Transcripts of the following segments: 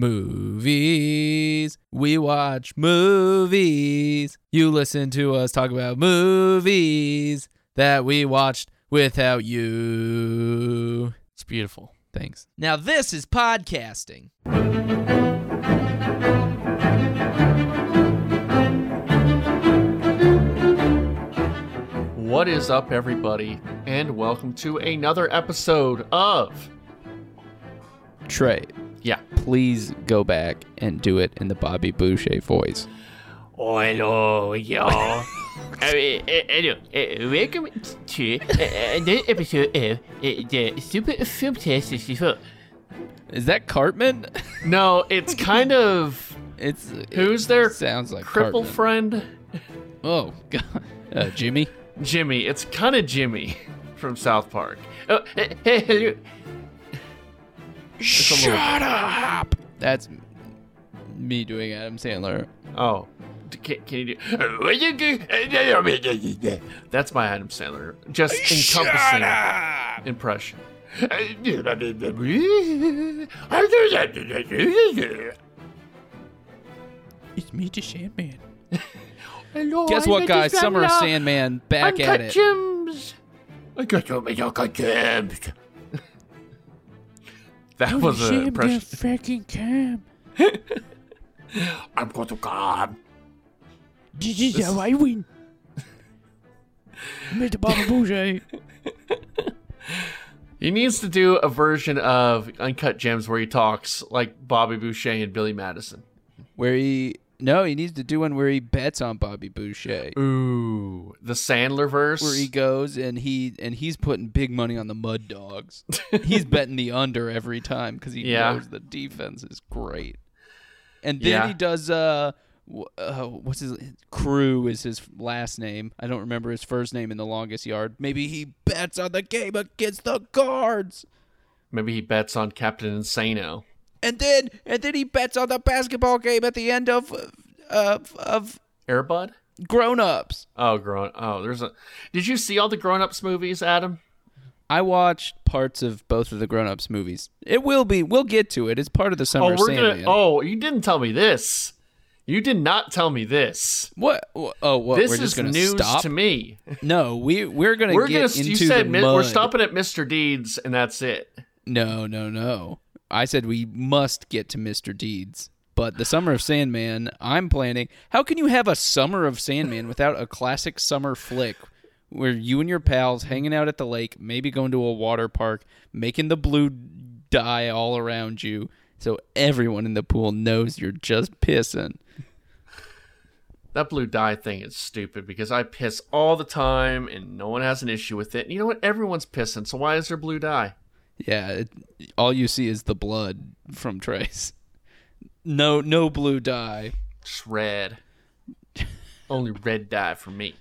movies. We watch movies. You listen to us talk about movies that we watched without you. It's beautiful. Thanks. Now, this is podcasting. What is up, everybody, and welcome to another episode of Trey, Yeah. please go back and do it in the Bobby Boucher voice. Oh, hello, y'all. Uh, hello, uh, welcome to uh, another episode of uh, the Super Filmtastic Show. Is that Cartman? No, it's kind of it's who's it their sounds like cripple Cartman. friend? Oh God, uh, Jimmy. Jimmy. It's kind of Jimmy from South Park. Oh, hey, hello. A little- Shut up. That's me doing Adam Sandler. Oh, can, can you do? That's my Adam Sandler, just encompassing impression. It's me, the Sandman. Hello, Guess I'm what, guys? Summer of Sandman back Uncut at it. Gems. I got so many Gems. That was an impression. fucking cam. I'm going to come. This is how I win. Mr. Bobby Boucher. He needs to do a version of Uncut Gems where he talks like Bobby Boucher and Billy Madison. Where he no, he needs to do one where he bets on Bobby Boucher. Ooh, the Sandler verse. Where he goes and he and he's putting big money on the Mud Dogs. he's betting the under every time because he Yeah. knows the defense is great. And then Yeah. he does uh, uh what's his Crewe is his last name. I don't remember his first name in the longest yard. Maybe he bets on the game against the Guards. Maybe he bets on Captain Insano. And then and then he bets on the basketball game at the end of of of Airbud. Grown Ups. Oh, grown. Oh, there's a. Did you see all the Grown Ups movies, Adam? I watched parts of both of the Grown Ups movies. It will be. We'll get to it. It's part of the oh, summer oh, we're gonna. Oh, you didn't tell me this. You did not tell me this. What? Oh, what? this we're is just gonna news stop. to me. No, we we're gonna We're get gonna. into You said the mi- mud. we're stopping at Mr. Deeds, and that's it. No, no, no. I said we must get to Mr. Deeds. But the Summer of Sandman, I'm planning. How can you have a Summer of Sandman without a classic summer flick where you and your pals hanging out at the lake, maybe going to a water park, making the blue dye all around you so everyone in the pool knows you're just pissing? That blue dye thing is stupid because I piss all the time, and no one has an issue with it. And you know what? Everyone's pissing, so why is there blue dye? Yeah, it, all you see is the blood from Trace. No, no blue dye. Just red. Only red dye for me.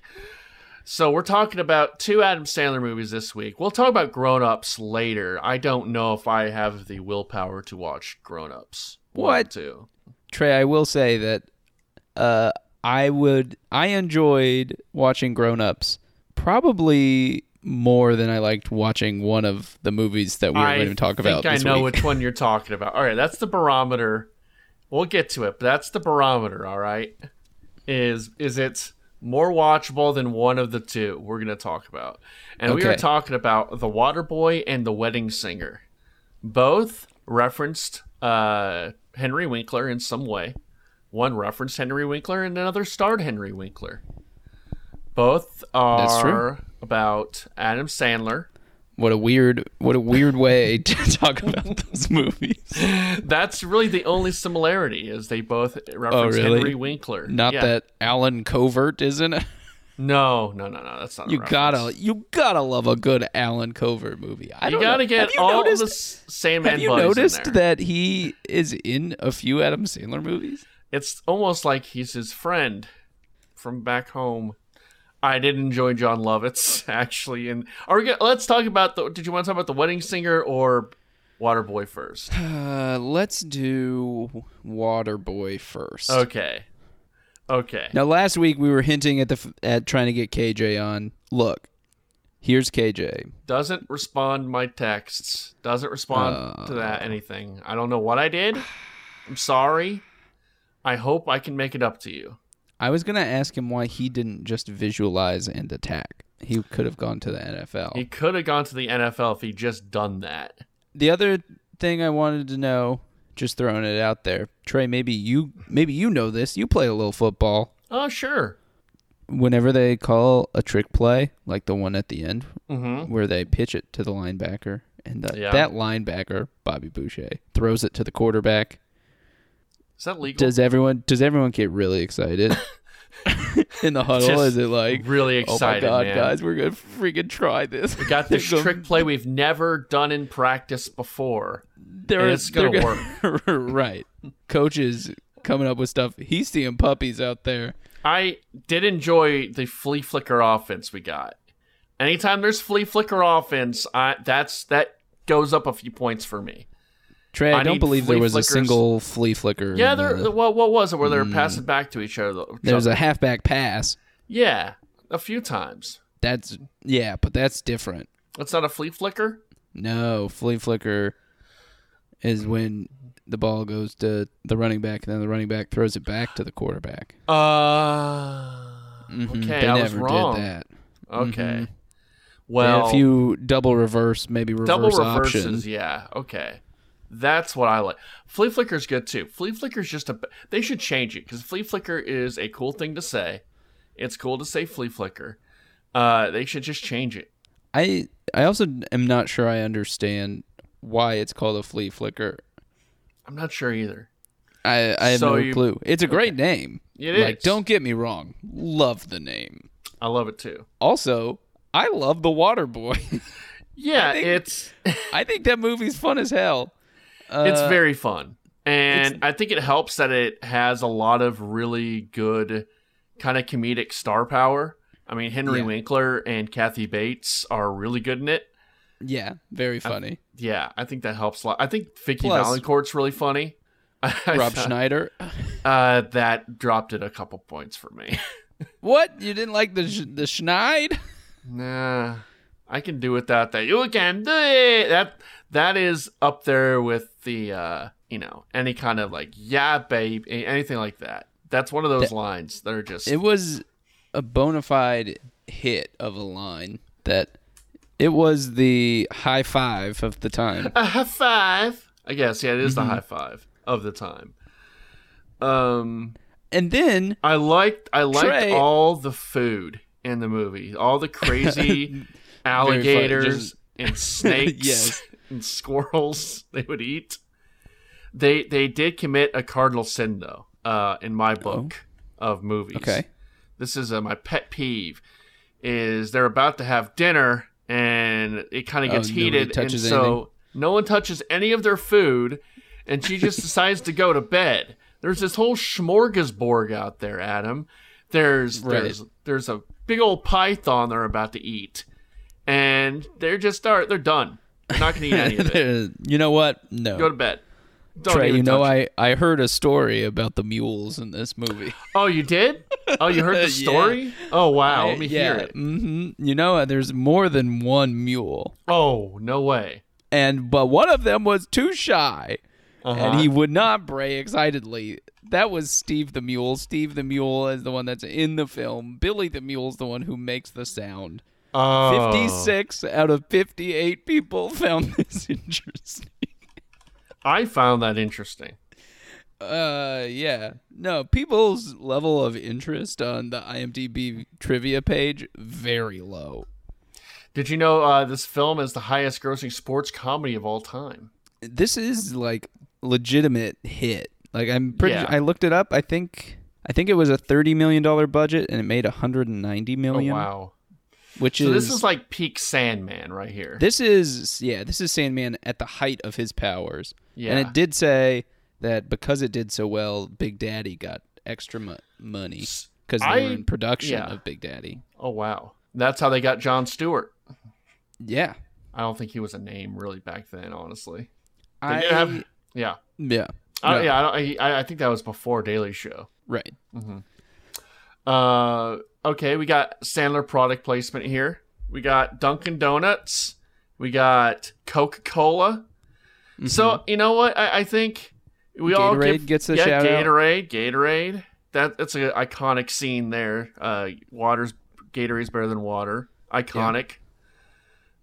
So we're talking about two Adam Sandler movies this week. We'll talk about Grown Ups later. I don't know if I have the willpower to watch Grown Ups. What? To. Trey, I will say that uh, I would I enjoyed watching Grown Ups probably more than I liked watching one of the movies that we were I going to talk about I know week. which one you're talking about. All right, that's the barometer. We'll get to it, but that's the barometer. All right, is is it more watchable than one of the two we're going to talk about? And we are talking about the Water Boy and the Wedding Singer. Both referenced uh, Henry Winkler in some way. One referenced Henry Winkler, and another starred Henry Winkler. Both That's true. are about Adam Sandler. What a weird what a weird way to talk about those movies. That's really the only similarity is they both reference Oh, really? Henry Winkler. Not Yeah. that Allen Covert isn't it? No, no, no, no. That's not. You gotta you gotta love a good Allen Covert movie. I You gotta know. get you all noticed, the s- Sandman Have you noticed that he is in a few Adam Sandler movies? It's almost like he's his friend from back home. I did enjoy Jon Lovitz actually, and are we? Gonna, let's talk about the. Did you want to talk about the Wedding Singer or Waterboy first? Uh, let's do Waterboy first. Okay, okay. Now, last week we were hinting at the at trying to get KJ on. Look, here's KJ. Doesn't respond my texts. Doesn't respond to Uh. that anything. I don't know what I did. I'm sorry. I hope I can make it up to you. I was gonna ask him why he didn't just visualize and attack. He could have gone to the NFL. He could have gone to the NFL if he just done that. the other thing I wanted to know, just throwing it out there, Trey, maybe you maybe you know this. You play a little football. Oh, sure. Whenever they call a trick play, like the one at the end, Mm-hmm. where they pitch it to the linebacker, and the, Yeah. that linebacker, Bobby Boucher, throws it to the quarterback. Is that legal? Does everyone does everyone get really excited in the huddle? Just Is it like really excited? Oh my god, man. guys, we're gonna freaking try this. We got this trick play we've never done in practice before. They're, and it's gonna gonna- right. Coaches coming up with stuff. He's seeing puppies out there. I did enjoy the flea flicker offense we got. Anytime there's flea flicker offense, I, that's that goes up a few points for me. Trey, I, I don't believe there was flickers. a single flea flicker. Yeah, there. the- What, what was it? Where they were passing back to each other? there was a halfback pass. yeah, a few times. That's yeah, but that's different. That's not a flea flicker. No, flea flicker is when the ball goes to the running back, and then the running back throws it back to the quarterback. Uh, mm-hmm. okay, they I was never wrong. did that. Okay, Mhm. well, if you double reverse, maybe reverse double reverses, option. yeah, okay. That's what I like. Flea Flicker's good too. Flea Flicker's just a. They should change it because Flea Flicker is a cool thing to say. It's cool to say Flea Flicker. Uh, they should just change it. I I also am not sure I understand why it's called a flea flicker. I'm not sure either. I I have So no you- clue. It's a great name. It like, is. don't get me wrong, love the name. I love it too. Also, I love the Water Boy. Yeah, think- it's I think that movie's fun as hell. Uh, it's very fun, and I think it helps that it has a lot of really good kind of comedic star power. I mean, Henry Yeah. Winkler and Kathy Bates are really good in it. yeah, very funny. Yeah, I think that helps a lot. I think Vicky Plus- Vallencourt's really funny. Rob Schneider. Uh, that dropped it a couple points for me. What? You didn't like the the Schneid? nah, I can do without that. You can do it. That that is up there with the uh, you know, any kind of like yeah, babe, anything like that. That's one of those lines that are just It was a bona fide hit of a line that it was the high five of the time. a high five. I guess yeah, it is Mm-hmm. the high five of the time. Um, And then I liked I liked Trey- all the food in the movie, all the crazy alligators Just- and snakes Yes. And squirrels they would eat. They they did commit a cardinal sin though, uh, in my book of movies. Oh. Okay. this is uh, my pet peeve. Is they're about to have dinner and it kind of Oh, gets nobody heated, and so anything? no one touches any of their food, and she just decides to go to bed. There's this whole smorgasbord out there, Adam. There's Right. there's there's a big old python they're about to eat, and they're just start they're done. They're not gonna eat any of it. you know what? No. Go to bed. Don't Trey, you know. I I heard a story about the mules in this movie. Oh, you did? Oh, you heard the Yeah. story? Oh wow, let me yeah. hear it. hmm You know, uh, there's more than one mule, Oh, no way. and but one of them was too shy, Uh-huh. and he would not bray excitedly. That was Steve the mule. Steve the mule is the one that's in the film. Billy the mule is the one who makes the sound. Oh. 56 out of 58 people found this interesting. I found that interesting. Uh, yeah. No, people's level of interest on the IMDb trivia page very low. Did you know uh, this film is the highest grossing sports comedy of all time? This is like legitimate hit. Like I'm pretty. Yeah. I looked it up. I think. I think it was a thirty million dollar budget, and it made hundred and ninety Oh, million. wow. Which So is this is like peak Sandman right here. this is yeah. This is Sandman at the height of his powers. Yeah. And it did say that because it did so well, Big Daddy got extra mo- money because they were in production yeah. of Big Daddy. oh, wow. That's how they got Jon Stewart. Yeah. I don't think he was a name really back then, honestly. They I have- yeah. yeah. Uh, No. yeah, I, don't, I, I think that was before Daily Show. Right. Uh, okay, we got Sandler product placement here. We got Dunkin' Donuts. We got Coca Cola. Mm-hmm. So you know what? I, I think we all Gatorade give, gets a yeah, shout out. Gatorade, Gatorade. That that's an iconic scene there. Uh, water's Gatorade's better than water. Iconic.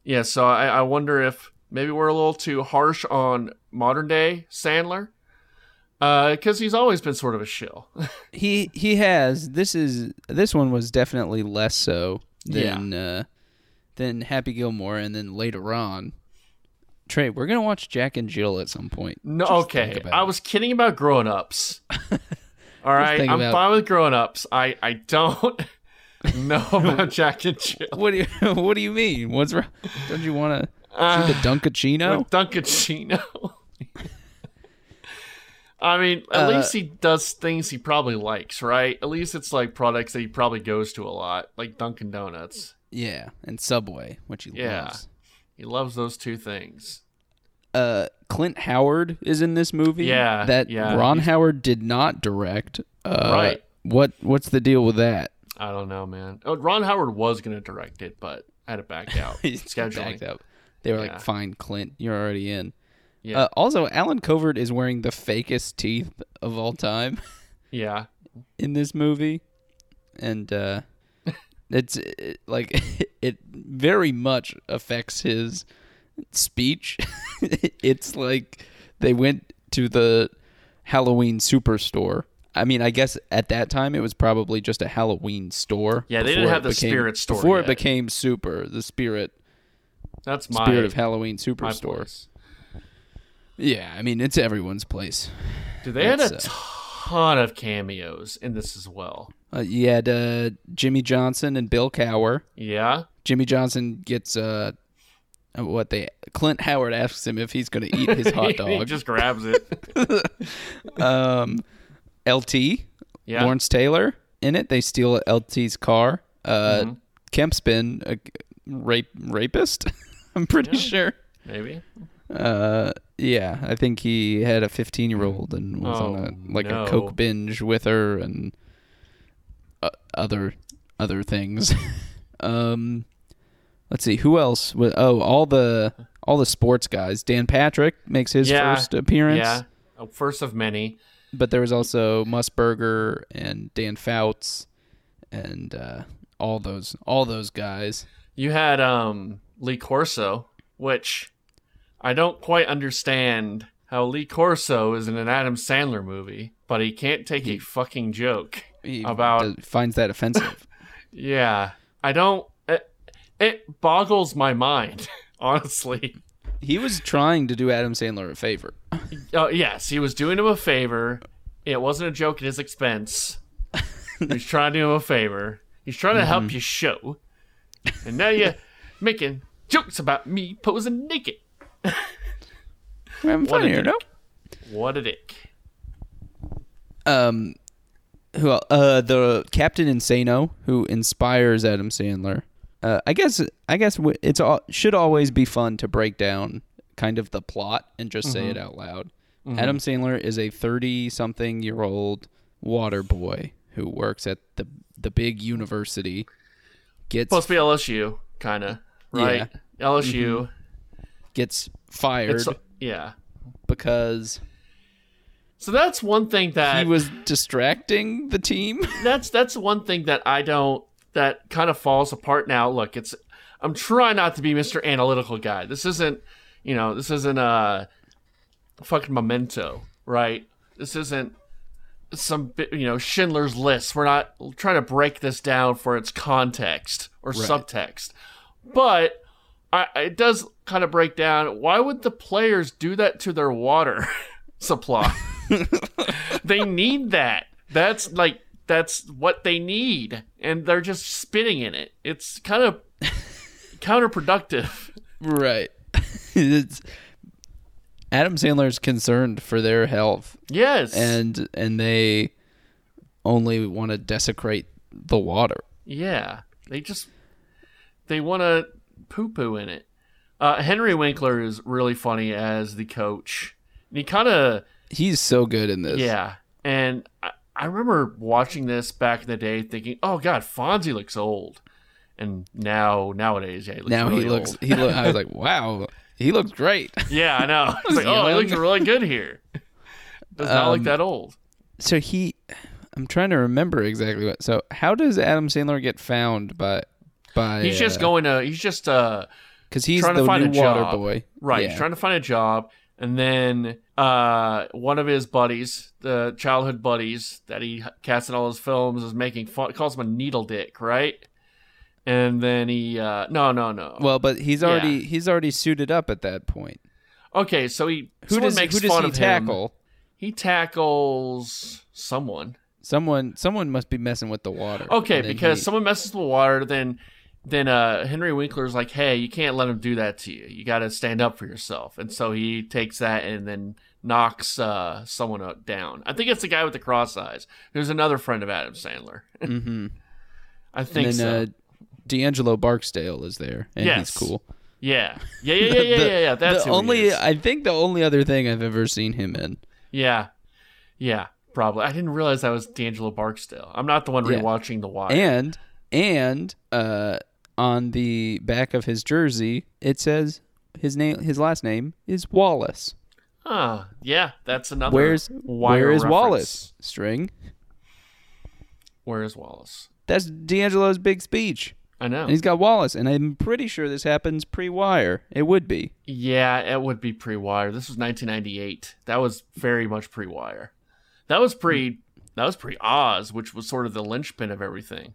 Yeah. so I, I wonder if maybe we're a little too harsh on modern day Sandler, because he's always been sort of a shill. He he has. This is this one was definitely less so than uh, than Happy Gilmore, and then later on. Trey, we're gonna watch Jack and Jill at some point. No, Just okay. I was kidding about grown ups. All right, I'm about- fine with grown ups. I I don't know about Jack and Jill. What do you What do you mean? What's wrong? Don't you want to Uh, see the Dunkaccino? With Dunkaccino. I mean, at Uh, least he does things he probably likes, right? At least it's like products that he probably goes to a lot, like Dunkin' Donuts. Yeah, and Subway, which he Yeah. loves. He loves those two things. Uh, Clint Howard is in this movie. Yeah, that yeah. Ron Howard did not direct. Uh, Right. What What's the deal with that? I don't know, man. Oh, Ron Howard was going to direct it, but had it back out. Scheduling. backed up. They were Yeah. like, "Fine, Clint, you're already in." Yeah. Uh, also, Allen Covert is wearing the fakest teeth of all time yeah. in this movie, and uh, it's it, like it very much affects his speech. it's like they went to the Halloween superstore. I mean, I guess at that time it was probably just a Halloween store. Yeah, they didn't have the spirit store before it became super. The spirit That's my, spirit of Halloween superstore. Yeah, I mean it's everyone's place. Dude, they had a uh, ton of cameos in this as well. Uh, you had uh, Jimmy Johnson and Bill Cowher. Yeah. Jimmy Johnson gets uh, what they Clint Howard asks him if he's going to eat his hot dog. he just grabs it. um, LT Yeah. Lawrence Taylor in it. They steal LT's car. Uh, Mhm. Kemp's been a rape rapist. I'm pretty Yeah. sure. Maybe. Uh, yeah, I think he had a 15 year old and was on Oh, a like no. a coke binge with her and uh, other other things. um, let's see who else. wa- Oh, all the all the sports guys. Dan Patrick makes his Yeah, first appearance. Yeah. First of many. but there was also Musburger and Dan Fouts and uh, all those all those guys. You had um Lee Corso, which I don't quite understand how Lee Corso is in an Adam Sandler movie, but he can't take a fucking joke. He About- finds that offensive. Yeah. I don't it, it boggles my mind, honestly. he was trying to do Adam Sandler a favor. Uh, yes, he was doing him a favor. It wasn't a joke at his expense. He's trying to do him a favor. He's trying to Mm-hmm. help you show. And now you're making jokes about me posing naked. We're having What fun a here, dick. no? What a dick. Um, who el- uh the Captain Insano who inspires Adam Sandler. Uh, I guess I guess w- it's all, should always be fun to break down kind of the plot and just say it out loud. Adam Sandler is a thirty-something year old water boy who works at the the big university. Gets Supposed to be LSU, kind of, right? LSU. gets fired It's yeah. because So that's one thing that he was distracting the team. that's that's one thing that I don't that kind of falls apart now. Look, it's I'm trying not to be Mr. Analytical guy. This isn't, you know, this isn't a fucking memento, right? This isn't some you know Schindler's List. We're not trying to break this down for its context or subtext, but I, it does kind of break down. Why would the players do that to their water supply? they need that. That's like that's what they need, and they're just spitting in it. It's kind of counterproductive. Right. it's, Adam Sandler's concerned for their health, Yes, and and they only want to desecrate the water. yeah, they just they want to poo poo in it. Uh, Henry Winkler is really funny as the coach, and he kind of He's so good in this. yeah. And I, I remember watching this back in the day, thinking, "Oh God, Fonzie looks old." And now, nowadays, yeah, he looks Now really he looks. old. He look. I was like, wow, he looks great. Yeah, I know. It's like, oh, he looks really good here. Does not look Um, that old. So he, I'm trying to remember exactly what. So how does Adam Sandler get found by by? He's just going to. He's just uh because he's trying to find new a water job. boy, right. Yeah. He's trying to find a job, and then uh one of his buddies, the childhood buddies that he cast in all his films, is making fun. Calls him a needle dick, right? And then he uh no no no. well, but he's already Yeah. he's already suited up at that point. okay, so he Who does makes who does fun he of him. tackle? He tackles someone. Someone someone must be messing with the water. Okay, because he- someone messes with the water, then then uh, Henry Winkler's like, "Hey, you can't let him do that to you. You got to stand up for yourself." And so he takes that and then knocks uh, someone down. I think it's the guy with the cross eyes. Who's another friend of Adam Sandler. Mhm. I think and then so. uh, D'Angelo Barksdale is there, and Yes. he's cool. yeah, yeah, yeah, yeah, yeah, The- yeah, yeah. That's the only. I think the only other thing I've ever seen him in. yeah, yeah. Probably. I didn't realize that was D'Angelo Barksdale. I'm not the one Yeah. rewatching The Wire. And and uh on the back of his jersey it says his name his last name is Wallace. Ah, yeah, that's another. Where's Wire where is reference. Wallace? String. Where is Wallace? That's D'Angelo's big speech. I know. And he's got Wallace, and I'm pretty sure this happens pre-wire. It would be. Yeah, it would be pre-wire. This was 1998. That was very much pre-wire. That was pre. That was pre Oz, which was sort of the linchpin of everything.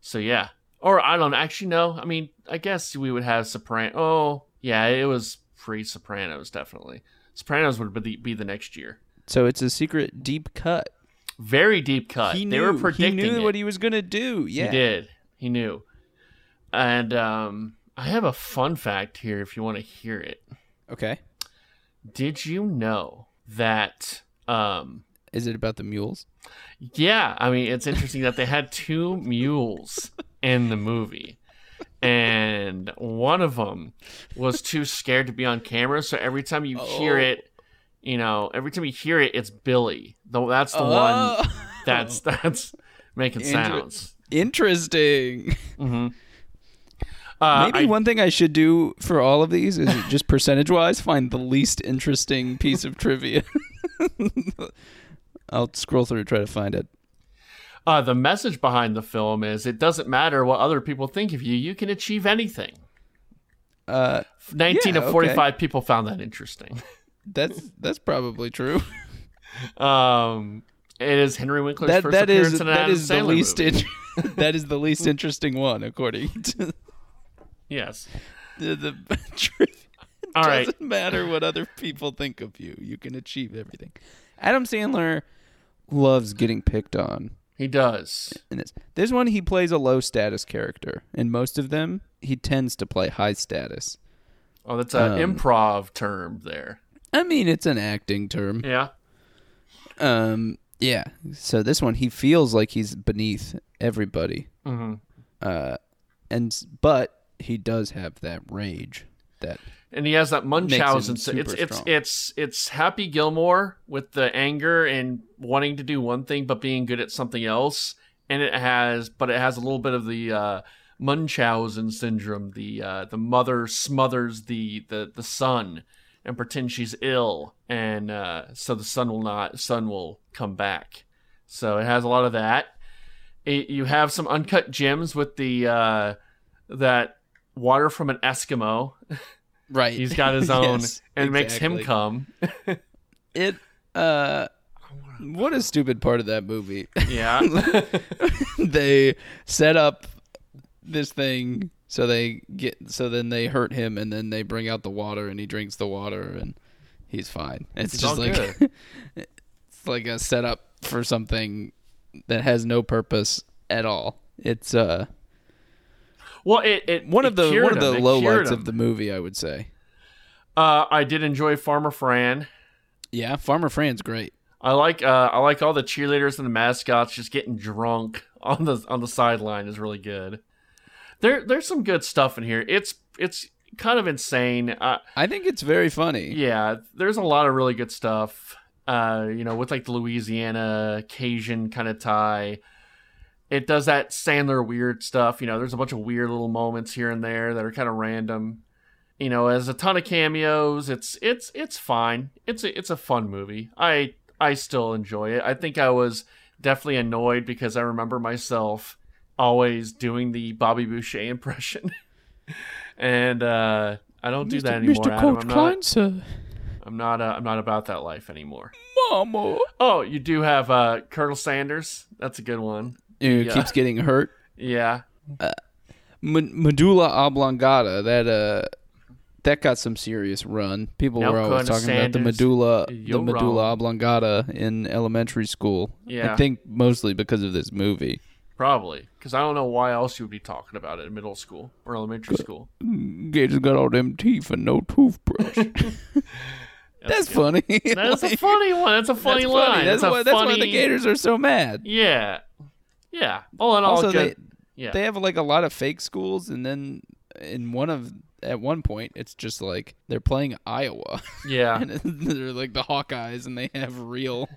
So yeah, or I don't actually know. I mean, I guess we would have Sopran. Oh, yeah, it was pre-Sopranos definitely. Sopranos would be, be the next year. So it's a secret deep cut. Very deep cut. He they knew. were predicting he knew it. what he was gonna do. Yeah. He did. He knew. And um, I have a fun fact here if you want to hear it. Okay. Did you know that um, Is it about the mules? Yeah, I mean, it's interesting that they had two mules in the movie. And one of them was too scared to be on camera, so every time you hear Oh. it, you know, every time you hear it, it's Billy. Though that's the one Oh. that's that's making Inter- sounds. Interesting. hmm Uh, Maybe I- one thing I should do for all of these is just percentage wise find the least interesting piece of trivia. I'll scroll through to try to find it. Uh, the message behind the film is it doesn't matter what other people think of you, you can achieve anything. Uh, 19 Yeah, of okay. 45 people found that interesting. that's that's probably true. Um, it is Henry Winkler's That first that appearance is in an that Adam is the Sandler least movie. in, that is the least interesting one according to yes. the, the. It All right. doesn't matter what other people think of you. You can achieve everything. Adam Sandler loves getting picked on. He does. in this. This one he plays a low status character. In most of them, he tends to play high status. Oh, that's an Um, improv term there. I mean, it's an acting term. Yeah. Um, yeah. So this one, he feels like he's beneath everybody. hmm Uh, and but he does have that rage. That And he has that Munchausen. So it's super it's it's it's Happy Gilmore with the anger and wanting to do one thing but being good at something else. And it has, but it has a little bit of the uh, Munchausen syndrome. The uh, the mother smothers the the the son and pretends she's ill, and uh, so the son will not son will come back. So it has a lot of that. It, you have some uncut gems with the uh, that water from an Eskimo. right. He's got his own, Yes, and it makes him come. It. Uh, what a stupid part of that movie. Yeah, they set up this thing so they get so then they hurt him and then they bring out the water and he drinks the water and he's fine. It's He's just like it's like a setup for something that has no purpose at all. It's uh well, it, it one it of the one of the lowlights of the movie, I would say. Uh, I did enjoy Farmer Fran. Yeah, Farmer Fran's great. I like uh, I like all the cheerleaders and the mascots just getting drunk on the on the sideline is really good. There there's some good stuff in here. It's it's kind of insane. Uh, I think it's very funny. yeah, there's a lot of really good stuff. Uh, you know, with like the Louisiana Cajun kind of tie. It does that Sandler weird stuff. You know, there's a bunch of weird little moments here and there that are kind of random. You know, as a ton of cameos. It's it's it's fine. It's a it's a fun movie. I I still enjoy it. I think I was definitely annoyed because I remember myself always doing the Bobby Boucher impression, and uh, I don't do that anymore. Mr. I'm not. sir. I'm not. Uh, I'm not about that life anymore. Mama. Oh, you do have uh, Colonel Sanders. That's a good one. It Yeah. keeps getting hurt. Yeah. M- medulla oblongata. That uh, that got some serious run. People No, were always talking about the medulla, the medulla wrong. oblongata in elementary school. Yeah. I think mostly because of this movie. Probably because I don't know why else you would be talking about it in middle school or elementary school. Gators got all them teeth and no toothbrush. That's, funny. That's a funny one. That's a funny that's line. That's, a why, that's why the Gators are so mad. Yeah. Yeah. All in all, also, good. they yeah. they have like a lot of fake schools, and then in one of at one point, it's just like they're playing Iowa, yeah. and they're like the Hawkeyes, and they have real.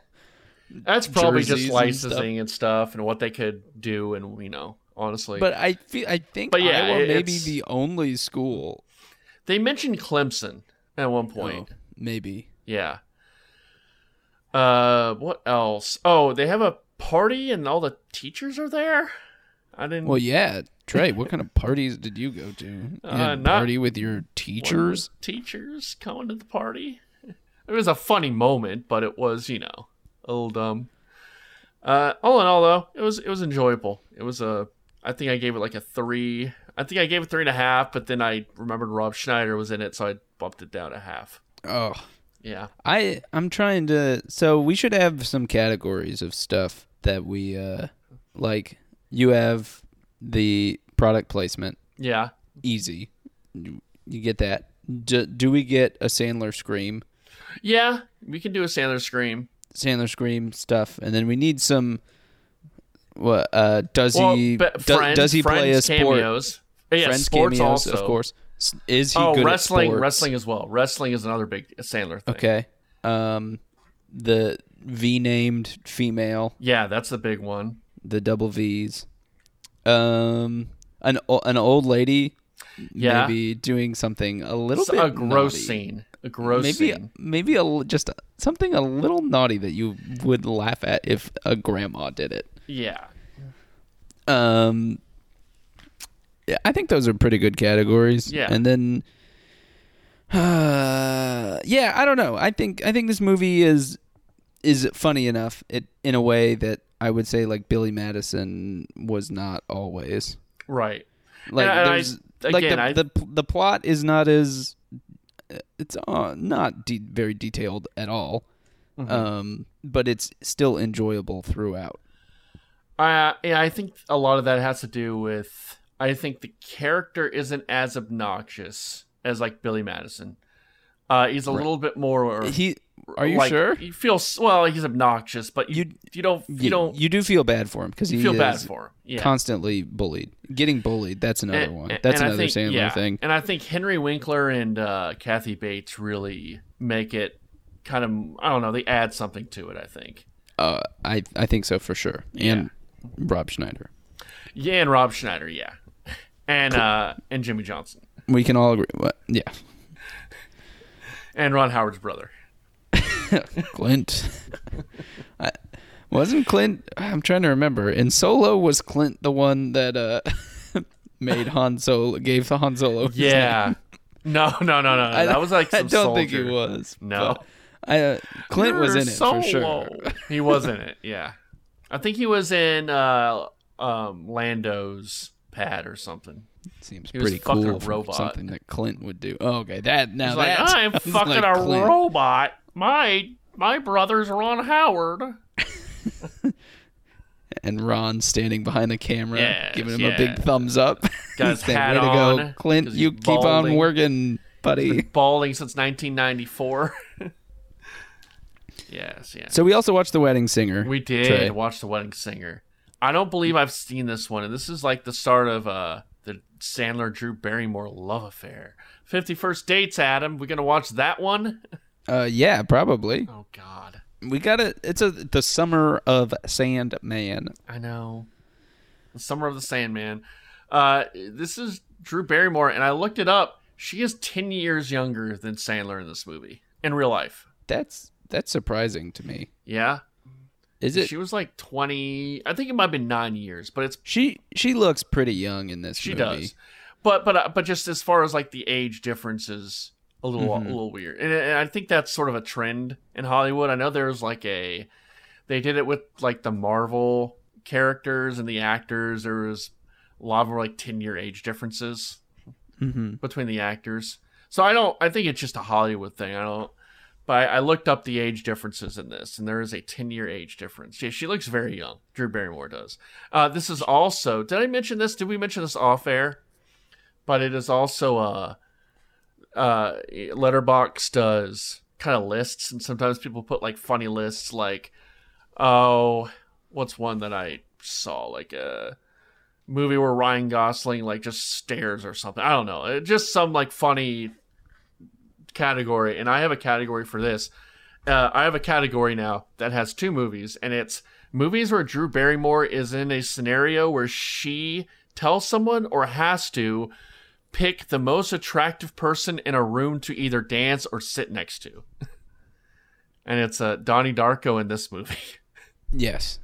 That's probably just and licensing and stuff. and what they could do, and you know, honestly. But I feel I think But yeah, Iowa may be the only school. they mentioned Clemson at one point. Oh, maybe. Yeah. Uh, what else? Oh, they have a party and all the teachers are there. I didn't. Well, yeah, Trey. what kind of parties did you go to? You Uh, not- party with your teachers. teachers coming to the party. It was a funny moment, but it was, you know, a little dumb. Uh, all in all, though, it was it was enjoyable. It was a, I think I gave it like a three. I think I gave it three and a half, but then I remembered Rob Schneider was in it, so I bumped it down a half. Oh, Yeah, I I'm trying to. So we should have some categories of stuff that we uh like. You have the product placement, yeah, easy. You you get that. Do, do we get a Sandler scream? yeah. We can do a Sandler scream. Sandler scream stuff, and then we need some. What uh, does Well, he do- friends, does he play a sport? cameos. Yeah, Friends sports cameos, also. of course. Is he Oh, wrestling, wrestling as well. Wrestling is another big Sandler thing. Okay. Um, the V named female, Yeah, that's the big one. the double V's. Um, an an old lady, Yeah. maybe doing something a little It's bit a gross naughty. scene. A gross maybe scene. maybe a just something a little naughty that you would laugh at if a grandma did it. Yeah. Um, yeah, I think those are pretty good categories. Yeah. and then, uh, yeah, I don't know. I think I think this movie is is funny enough it in a way that I would say like Billy Madison was not always. Right. Like And I- there's like again, the, I- the the plot is not as it's uh, not de- very detailed at all. Mm-hmm. Um, but it's still enjoyable throughout. Uh, yeah, I think a lot of that has to do with I think the character isn't as obnoxious as like Billy Madison. Uh, he's a little bit more. He, are you like, sure? He feels well. He's obnoxious, but you You- you don't you, you, don't you do feel bad for him because he feel bad for him. Yeah. constantly bullied. Getting bullied, that's another And- one. That's another think- Sandler yeah. thing. And I think Henry Winkler and uh, Kathy Bates really make it kind of I don't know. They add something to it. I think. Uh, I I think so for sure. And Rob Schneider. Yeah, and Rob Schneider. Yeah, and uh, and Jimmy Johnson We can all agree. What? Yeah, and Ron Howard's brother. Clint. I, wasn't Clint? I'm trying to remember. In Solo, was Clint the one that uh made Han Solo gave Han Solo? Yeah. name? No, no, no, no. I, that was like I don't think he was. No. I, uh, Clint was You're in it for sure. he was in it. Yeah, I think he was in uh, um, Lando's pad or something. Seems He pretty fucking cool a robot. something that Clint would do. Oh, okay, that now He's like, I'm fucking like a Clint. robot. My my brother's Ron Howard. and Ron standing behind the camera, Yes, giving him a big thumbs up. Got his Saying, hat Way to on, go, Clint! 'cause You he's keep on working, buddy. Balding since 1994. yes, yeah. So we also watched The Wedding Singer. We did Trey. watch The Wedding Singer. I don't believe I've seen this one, and this is like the start of uh the Sandler Drew Barrymore love affair. Fifty First Dates, Adam. We gonna watch that one? Uh, yeah, probably. Oh God, We got it. It's a the summer of Sandman. I know. The Summer of the Sandman. Uh, this is Drew Barrymore, and I looked it up. She is ten years younger than Sandler in this movie in real life. That's that's surprising to me. Yeah, Is it? she was like twenty. I think it might have been nine years, but it's She she looks pretty young in this she movie. does. But but uh, but just as far as like the age differences, a little Mhm. a little weird, and, and I think that's sort of a trend in Hollywood. I know there's like a they did it with like the Marvel characters and the actors. There was a lot of like ten year age differences Mm-hmm. between the actors. So I don't. I think it's just a Hollywood thing. I don't. But I, looked up the age differences in this, and there is a ten year age difference. Yeah, she looks very young. Drew Barrymore does. Uh, this is also. Did I mention this? Did we mention this off air? But it is also uh, uh, Letterboxd does kind of lists, and sometimes people put like funny lists, like oh, what's one that I saw like a movie where Ryan Gosling like just stares or something. I don't know. Just some like funny category, and I have a category for this. Uh, I have a category now that has two movies, and it's movies where Drew Barrymore is in a scenario where she tells someone or has to pick the most attractive person in a room to either dance or sit next to. and it's uh, Donnie Darko in this movie. Yes.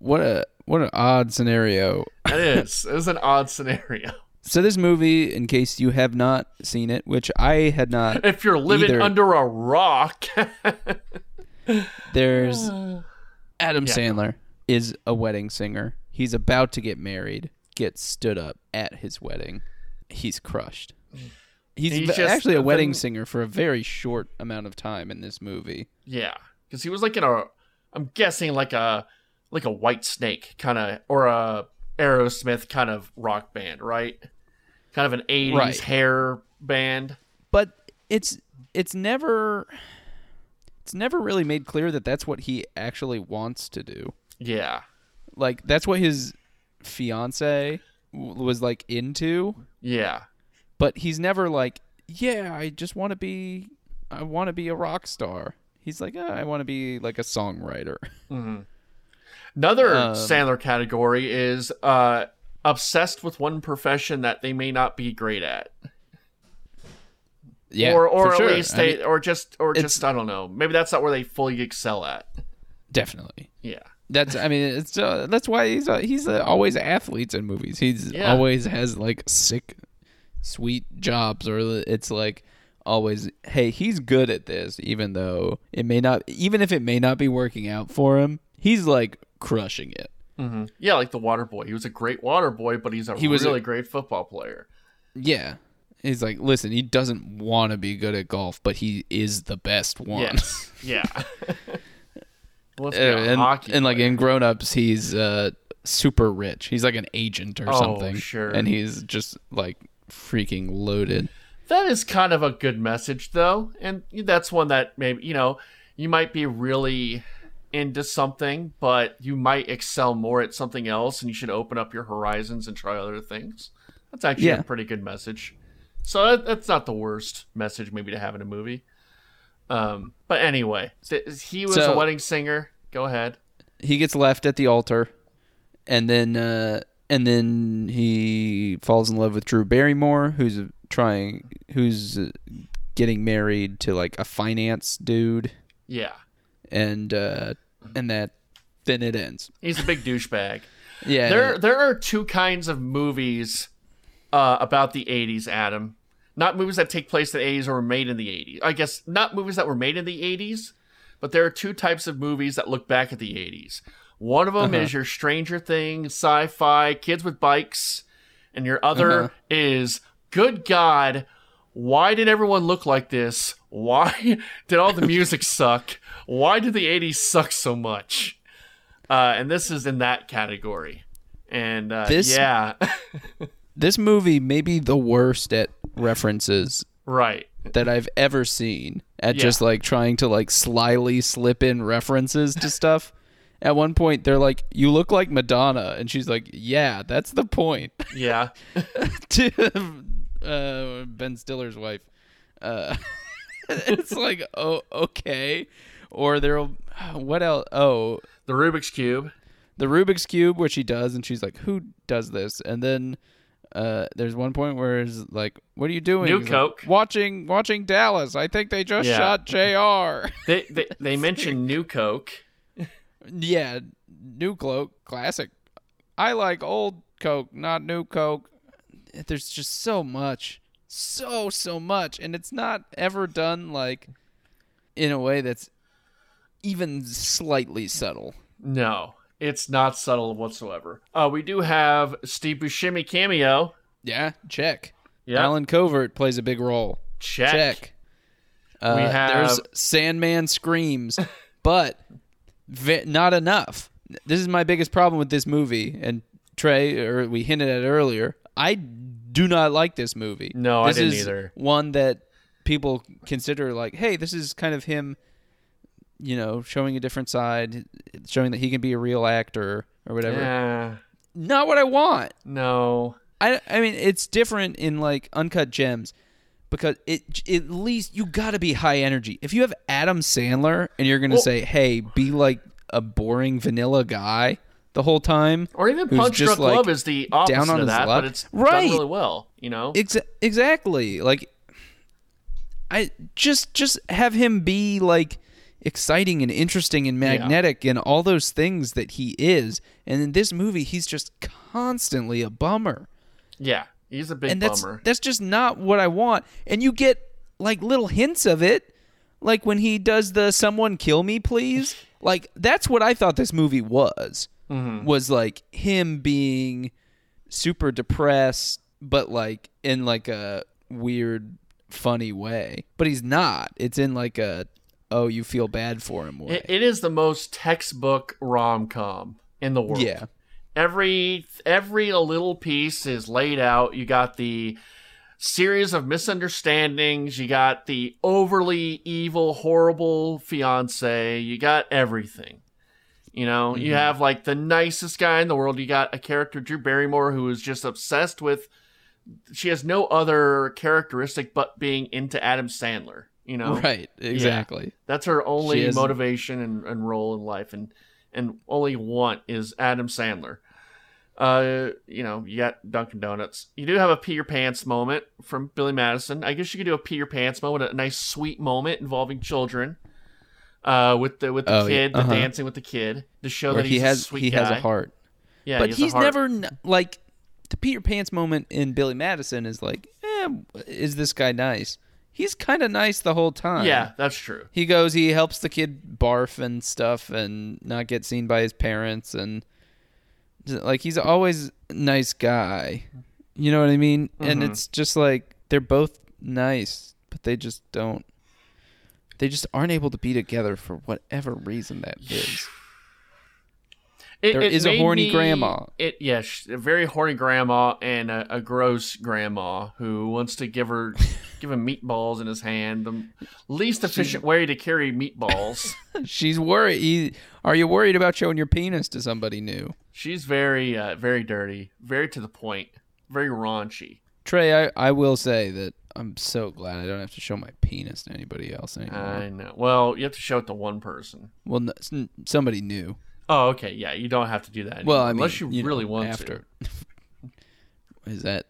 What a what an odd scenario. It is. It is an odd scenario. So this movie, in case you have not seen it, which I had not, If you're living Either- under a rock. there's Adam Yeah. Sandler is a wedding singer. He's about to get married, gets stood up at his wedding. He's crushed. He's, He's just- actually a the wedding thing- singer for a very short amount of time in this movie. Yeah, because he was like in a, I'm guessing like a, like a Whitesnake kind of or a Aerosmith kind of rock band, right? Kind of an '80s Right. hair band. But it's it's never it's never really made clear that that's what he actually wants to do. Yeah, Like that's what his fiance w- was like into, yeah, but he's never like, yeah, I just want to be I want to be a rock star. He's like, "Ah, I want to be like a songwriter. Another Um, Sandler category is uh, obsessed with one profession that they may not be great at, Yeah, or or at sure. least I they, mean, or just or just I don't know. Maybe that's not where they fully excel at. definitely. Yeah, That's I mean it's uh, that's why he's uh, he's uh, always athletes in movies. He's Yeah. always has like sick, sweet jobs, or it's like always hey he's good at this, even though it may not even if it may not be working out for him. He's like crushing it. yeah, like the Water Boy. He was a great Water Boy, but he's a He was a- really great football player. Yeah, he's like listen, he doesn't want to be good at golf, but he is the best one. Yes, yeah. Let's Uh, and, hockey and like in Grown Ups, he's uh, super rich. He's like an agent or Oh, something. sure. And he's just like freaking loaded. That is kind of a good message, though, and that's one that maybe you know you might be really into something, but you might excel more at something else, and you should open up your horizons and try other things. That's actually Yeah. a pretty good message. So that, that's not the worst message maybe to have in a movie. Um, but anyway, th- he was a wedding singer. Go ahead. He gets left at the altar, and then uh, and then he falls in love with Drew Barrymore, who's trying, who's getting married to like a finance dude, Yeah, and uh, and that then it ends. he's a big douchebag. Yeah, There, there are two kinds of movies uh, about the '80s, Adam. Not movies that take place in the '80s or were made in the '80s. I guess not movies that were made in the '80s, but there are two types of movies that look back at the '80s. One of them is your Stranger Things, sci-fi, kids with bikes, and your other Uh-huh. is, good God, why did everyone look like this? Why did all the music suck? Why did the '80s suck so much? Uh, and this is in that category. And uh, This- yeah, this movie may be the worst at references right. that I've ever seen at Yeah. just like trying to like slyly slip in references to stuff. At one point, they're like, "You look like Madonna," and she's like, "Yeah, that's the point." Yeah, to uh, Ben Stiller's wife, uh, it's like, oh, okay. Or there'll what else? Oh, the Rubik's cube. the Rubik's cube, which he does, and she's like, "Who does this?" And then uh, there's one point where it's like, "What are you doing?" New He's like, Coke. watching watching Dallas. I think they just Yeah. shot Jr. They they, they mentioned New Coke. yeah, new Coke, classic. I like old Coke, not new Coke. There's just so much, so so much, and it's not ever done like in a way that's even slightly subtle. No, it's not subtle whatsoever. Uh, we do have Steve Buscemi cameo. Yeah, check. Yeah, Allen Covert plays a big role. check. Check. Uh, We have- There's Sandman screams, but vi- not enough. This is my biggest problem with this movie. And Trey, or we hinted at earlier, I do not like this movie. No, I this didn't is either. One that people consider like, hey, this is kind of him, you know, showing a different side, showing that he can be a real actor or whatever. Yeah, Not what I want. no. I, I mean it's different in like uncut gems because it at least you got to be high energy. If you have Adam Sandler and you're going to Well- say, "Hey, be like a boring vanilla guy the whole time," Or even Punch Drunk like, Love is the opposite down on of that, luck. but it's Right. done really well. You know, Ex- exactly. Like I just just have him be like exciting and interesting and magnetic and all those things that he is. And in this movie, he's just constantly a bummer. yeah, he's a big and that's bummer. that's just not what I want. And you get like little hints of it, like when he does the "Someone kill me, please." Like that's what I thought this movie was. Mm-hmm. Was like him being super depressed, but like in like a weird, funny way. But he's not. It's in like a oh, you feel bad for him. It, it is the most textbook rom com in the world. yeah. every every little piece is laid out. You got the series of misunderstandings. You got the overly evil, horrible fiance. You got everything. You know, you mm-hmm. have like the nicest guy in the world. You got a character, Drew Barrymore, who is just obsessed with. She has no other characteristic but being into Adam Sandler. You know, Right. Exactly. that's her only motivation and, and role in life, and and only want is Adam Sandler. Uh, you know, you got Dunkin' Donuts. You do have a pee your pants moment from Billy Madison. I guess you could do a pee your pants moment, a nice sweet moment involving children. Uh, with the with the Oh, kid, the Uh-huh. dancing with the kid, to show Where that he has he guy. has a heart. Yeah, but he he's heart. never n- like the Peter Pants moment in Billy Madison is like, eh, is this guy nice? He's kind of nice the whole time. Yeah, that's true. he goes, he helps the kid barf and stuff, and not get seen by his parents, and like he's always a nice guy. You know what I mean? And Mhm. it's just like they're both nice, but they just don't. They just aren't able to be together for whatever reason that is. It, There it is a horny me- grandma. It yes, a very horny grandma and a, a gross grandma who wants to give her give him meatballs in his hand. The least efficient way to carry meatballs. She's worried. Are you worried about showing your penis to somebody new? She's very uh, very dirty, very to the point, very raunchy. Trey, I, I will say that I'm so glad I don't have to show my penis to anybody else anymore. I know. Well, you have to show it to one person. well, somebody new. Oh, okay. Yeah, you don't have to do that. Anymore, Well, I mean, unless you, know, really want after. to. is that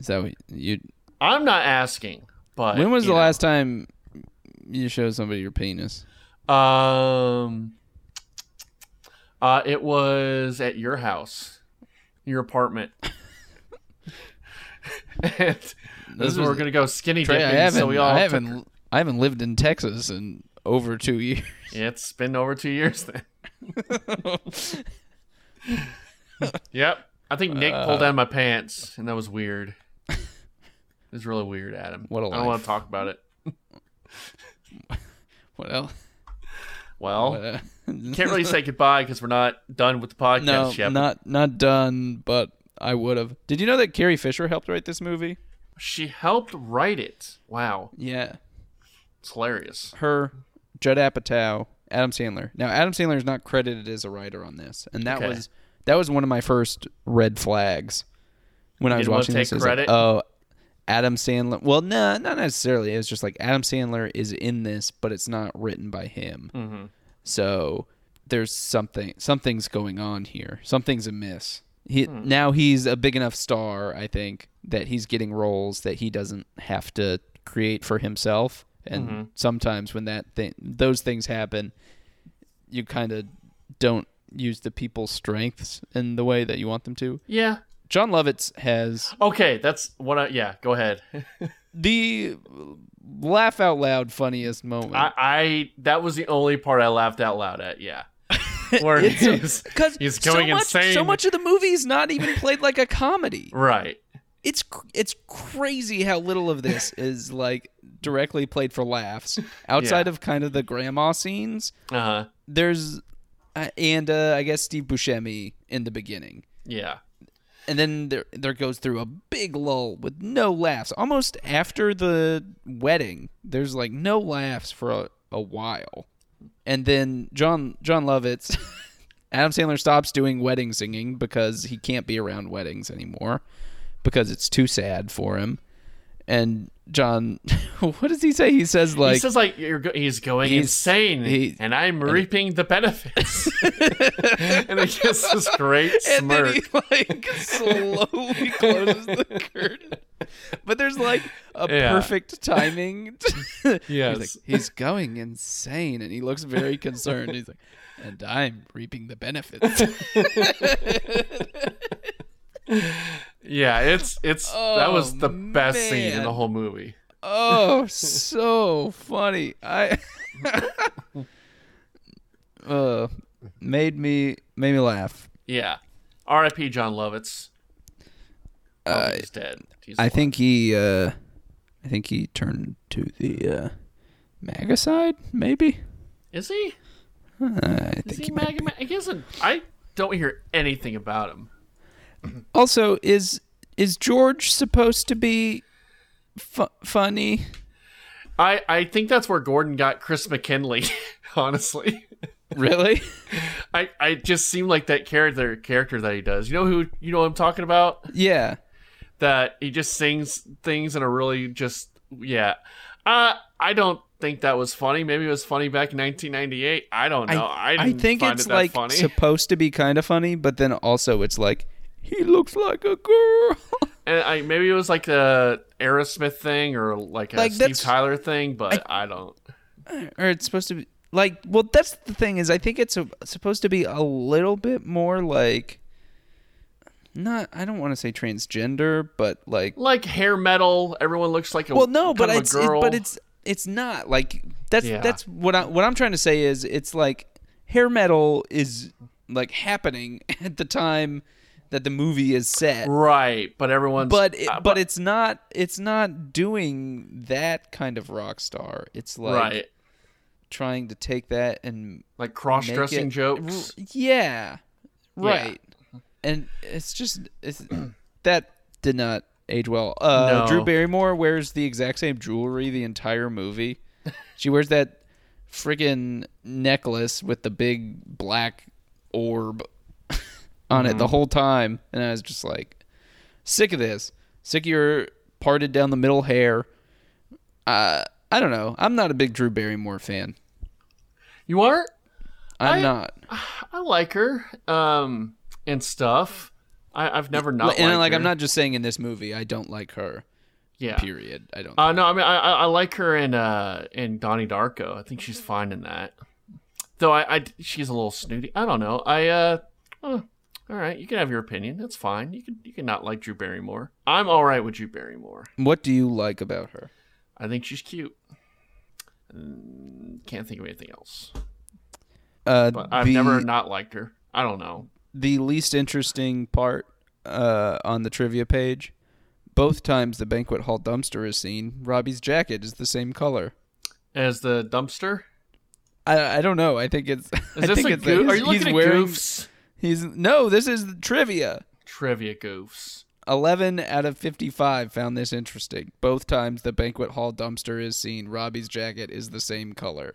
is that what you? I'm not asking, but when was the know. last time you showed somebody your penis? Um, uh, it was at your house, your apartment. and this, This is where we're gonna go skinny Trey, dipping. I haven't. so we all I haven't. I haven't lived in Texas in over two years. it's been over two years then. yep. I think Nick Uh, pulled down my pants, and that was weird. It was really weird, Adam. What a I don't want to talk about it. What else? Well, What, uh, can't really say goodbye because we're not done with the podcast no, yet. not not done. But I would have. Did you know that Carrie Fisher helped write this movie? She helped write it. Wow, Yeah, it's hilarious. her, Judd Apatow, Adam Sandler. Now Adam Sandler is not credited as a writer on this, and that Okay. was that was one of my first red flags when I was watching take this. Was like, oh, Adam Sandler. Well, no, not necessarily. It was just like Adam Sandler is in this, but it's not written by him. hmm So there's something something's going on here. Something's amiss. He Hmm. now he's a big enough star, I think, that he's getting roles that he doesn't have to create for himself. And Mm-hmm. sometimes when that thing, those things happen, you kind of don't use the people's strengths in the way that you want them to. Yeah. Jon Lovitz has Okay, that's what I. Yeah, go ahead. the laugh out loud funniest moment. I, I that was the only part I laughed out loud at. Yeah, where It's so- he's, Because he's so going much, insane. So much of the movie is not even played like a comedy. right. It's it's crazy how little of this is like directly played for laughs. Outside Yeah. of kind of the grandma scenes, Uh huh. there's uh, and uh, I guess Steve Buscemi in the beginning, Yeah. and then there there goes through a big lull with no laughs. Almost after the wedding, there's like no laughs for a, a while, and then John Jon Lovitz. Adam Sandler stops doing wedding singing because he can't be around weddings anymore because it's too sad for him. And Jon, what does he say? He says like he says like you're go- he's going He's- insane, he- and I'm reaping the benefits. and he gets this great and smirk. then he like slowly closes the curtain. But there's like a Yeah. perfect timing. Yes. He's like, he's going insane, and he looks very concerned. He's like, and I'm reaping the benefits. Yeah, it's it's that was Oh, the best scene in the whole movie. oh, so funny. I uh made me made me laugh. Yeah. R.I.P. Jon Lovitz. Oh, Uh, he's dead. He's I alive. think he uh I think he turned to the uh MAGA side, maybe. is he? Uh, I Is think he he Maggie? Ma- He hasn't. I don't hear anything about him. Also, is is George supposed to be fu- funny? I I think that's where Gordon got Chris McKinley. Honestly, Really? I I just seem like that character character that he does. You know who? You know what I'm talking about? yeah. That he just sings things in a really just yeah. Uh, I don't think that was funny. Maybe it was funny back in 1998. I don't know. I, I didn't think it's it like funny. supposed to be kind of funny, but then also it's like he looks like a girl. and I maybe it was like a Aerosmith thing or like a Like, Steve Tyler thing, but I, don't. or it's supposed to be like well that's the thing is i think it's a, supposed to be a little bit more like not i don't want to say transgender but like Like hair metal, everyone looks like a well no but it's it, but it's it's not like that's Yeah. that's what i what i'm trying to say is it's like hair metal is like happening at the time that the movie is set right, but everyone's but it, uh, but it's not it's not doing that kind of rock star it's like right, trying to take that and like cross dressing jokes. Yeah, right. And it's just it's, that did not age well. Uh, No. Drew Barrymore wears the exact same jewelry the entire movie. she wears that friggin' necklace with the big black orb on it the Mm-hmm. whole time, and I was just like, sick of this. Sick of your parted down the middle hair. Uh, I don't know. I'm not a big Drew Barrymore fan. You aren't? I'm I- not. I like her, um, and stuff. I, I've never not and liked like her. I'm not just saying in this movie I don't like her. Yeah. Period. I don't. Uh, no, I mean I, I I like her in uh in Donnie Darko. I think she's fine in that. Though I, I she's a little snooty. I don't know. I uh, oh, all right. You can have your opinion. That's fine. You can you can not like Drew Barrymore. I'm all right with Drew Barrymore. what do you like about her? I think she's cute. Mm, can't think of anything else. Uh, But I've the, never not liked her. I don't know. the least interesting part uh, on the trivia page. Both times the banquet hall dumpster is seen, Robbie's jacket is the same color. As the dumpster. I, I don't know. I think it's. Is I this think a it's goof? Are you looking at wearing, goofs? He's no. This is trivia. Trivia goofs. 11 out of 55 found this interesting. Both times the banquet hall dumpster is seen, Robbie's jacket is the same color.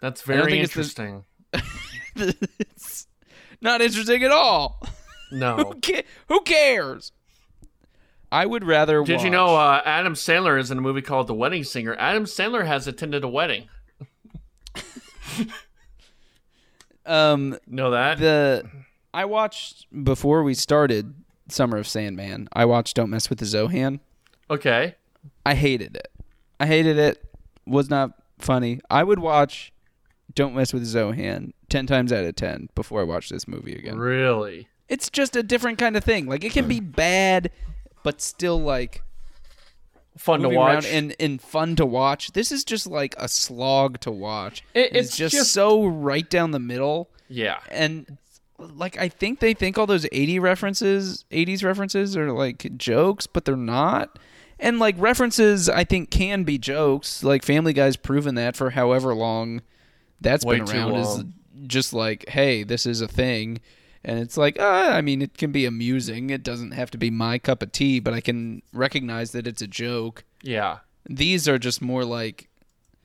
That's very think it's the- interesting. it's not interesting at all. No. Who, ca- who cares? I would rather Did you know uh, Adam Sandler is in a movie called The Wedding Singer? Adam Sandler has attended a wedding. um Know that? the I watched before we started Summer of Sandman. I watched Don't Mess with the Zohan. Okay. I hated it. I hated it. Was not funny. I would watch Don't Mess with Zohan ten times out of ten before I watch this movie again. Really? It's just a different kind of thing. Like it can be bad, but still like Fun to watch. and, and fun to watch. This is just like a slog to watch. It- it's, it's just, just- so right down the middle. yeah. And like I think they think all those 80 references, 80s references are like jokes, but they're not. And like references I think can be jokes. Like Family Guy's proven that for however long that's Way been around is just like, hey, this is a thing. And it's like, uh, I mean, it can be amusing. It doesn't have to be my cup of tea, but I can recognize that it's a joke. Yeah. These are just more like,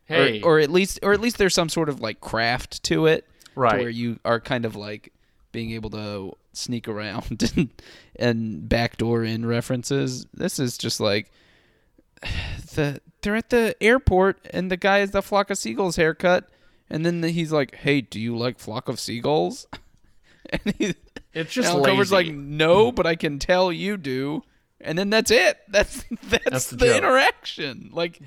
Hey. or, or at least, or at least there's some sort of like craft to it, to Right. where you are kind of like being able to sneak around and, and backdoor in references. This is just like the they're at the airport and the guy has the flock of seagulls haircut, and then he's like, "Hey, do you like flock of seagulls?" And he, it's just Allen lazy. Covert's like, "No, but I can tell you do." And then that's it. That's that's, That's the, the interaction. Like,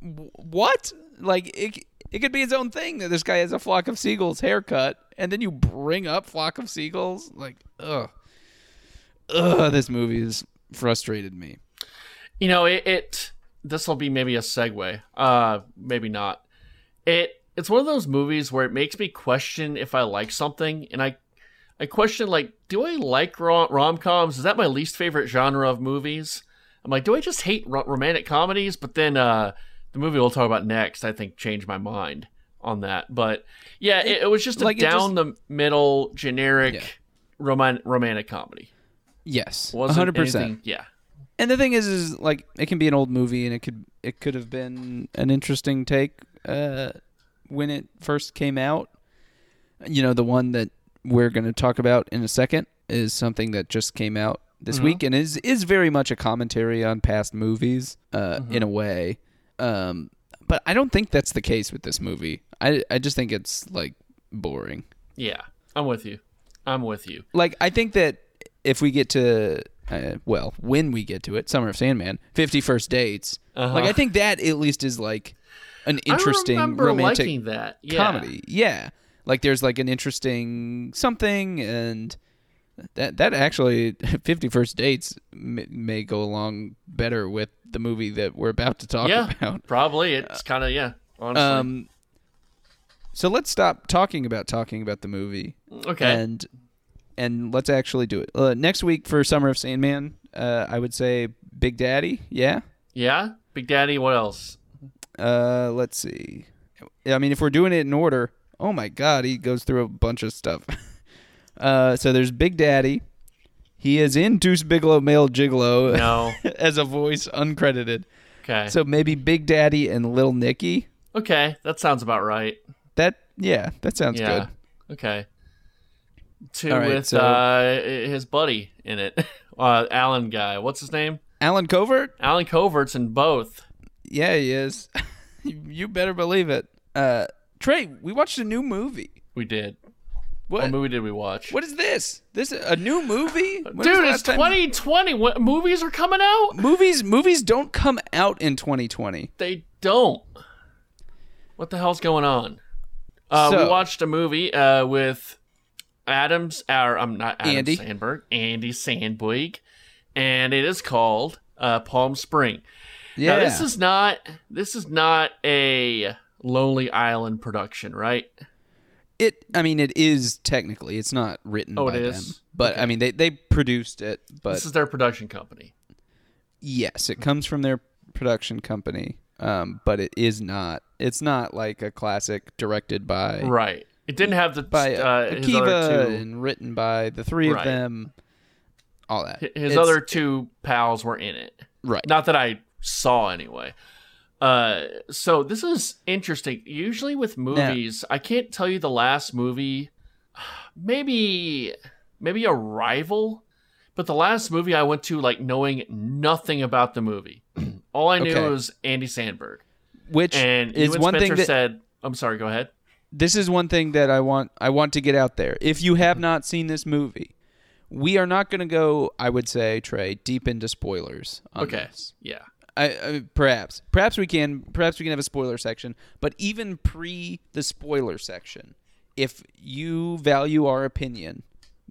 what? Like it. It could be its own thing that this guy has a flock of seagulls haircut, and then you bring up flock of seagulls. Like, ugh, ugh. This movie has frustrated me. You know, it, it this will be maybe a segue. Uh maybe not. It it's one of those movies where it makes me question if I like something and I I question like do I like rom- rom-coms? Is that my least favorite genre of movies? I'm like, do I just hate ro- romantic comedies? But then uh the movie we'll talk about next I think changed my mind on that. But yeah, it, it was just a like, it just- down the middle generic Yeah. roman- romantic comedy. Yes, hundred percent. Yeah. And the thing is, is like it can be an old movie, and it could it could have been an interesting take uh, when it first came out. You know, the one that we're going to talk about in a second is something that just came out this week, and is is very much a commentary on past movies uh, in a way. Um, but I don't think that's the case with this movie. I I just think it's like boring. Yeah. I'm with you. I'm with you. like I think that if we get to uh, well, when we get to it, Summer of Sandman, Fifty First Dates, Uh-huh. like I think that at least is like an interesting I romantic that. Yeah. comedy. Yeah, like there's like an interesting something, and that that actually Fifty First Dates may, may go along better with the movie that we're about to talk Yeah, about. probably. It's kind of yeah. Honestly. Um, so let's stop talking about talking about the movie okay. and and let's actually do it. Uh, next week for Summer of Sandman, uh, I would say Big Daddy. Yeah. yeah. Big Daddy. What else? Uh, let's see. I mean, if we're doing it in order, oh my God, he goes through a bunch of stuff. uh, so there's Big Daddy. He is in Deuce Bigalow Male Gigolo No. as a voice, uncredited. Okay. So maybe Big Daddy and Little Nicky. okay. That sounds about right. That yeah, that sounds yeah. good. Okay. Two All right, with so- uh, his buddy in it. Uh, Allen guy. What's his name? Allen Covert. Allen Covert's in both. Yeah, he is. you better believe it. Uh, Trey, we watched a new movie. We did. What? What movie did we watch? What is this? This a new movie? When Dude, it's last time- 2020. What movies are coming out? Movies movies don't come out in 2020. They don't. What the hell's going on? Uh, we watched a movie uh, with Adams, or I'm not Adam Andy. Samberg, Andy Samberg, and it is called uh, Palm Spring. Yeah. Now, this is not this is not a Lonely Island production, right? it I mean it is technically. It's not written Oh, by it is? them. But I mean they they produced it, but this is their production company. yes, it comes from their production company. Um, but it is not. It's not like a classic directed by Right. It didn't have the by uh, his other Akiva two and written by the three Right. of them. All that. his It's- other two pals were in it. right. Not that I saw anyway. Uh, so this is interesting. Usually with movies, I can't tell you the last movie. Maybe, maybe Arrival, but the last movie I went to like knowing nothing about the movie. All I knew Okay. was Andy Samberg, Which and is one Spencer thing that said. I'm sorry. Go ahead. this is one thing that I want I want to get out there. If you have not seen this movie, we are not going to go. I would say Trey deep into spoilers. On Okay. this. Yeah. I, I perhaps perhaps we can perhaps we can have a spoiler section, but even pre the spoiler section, if you value our opinion,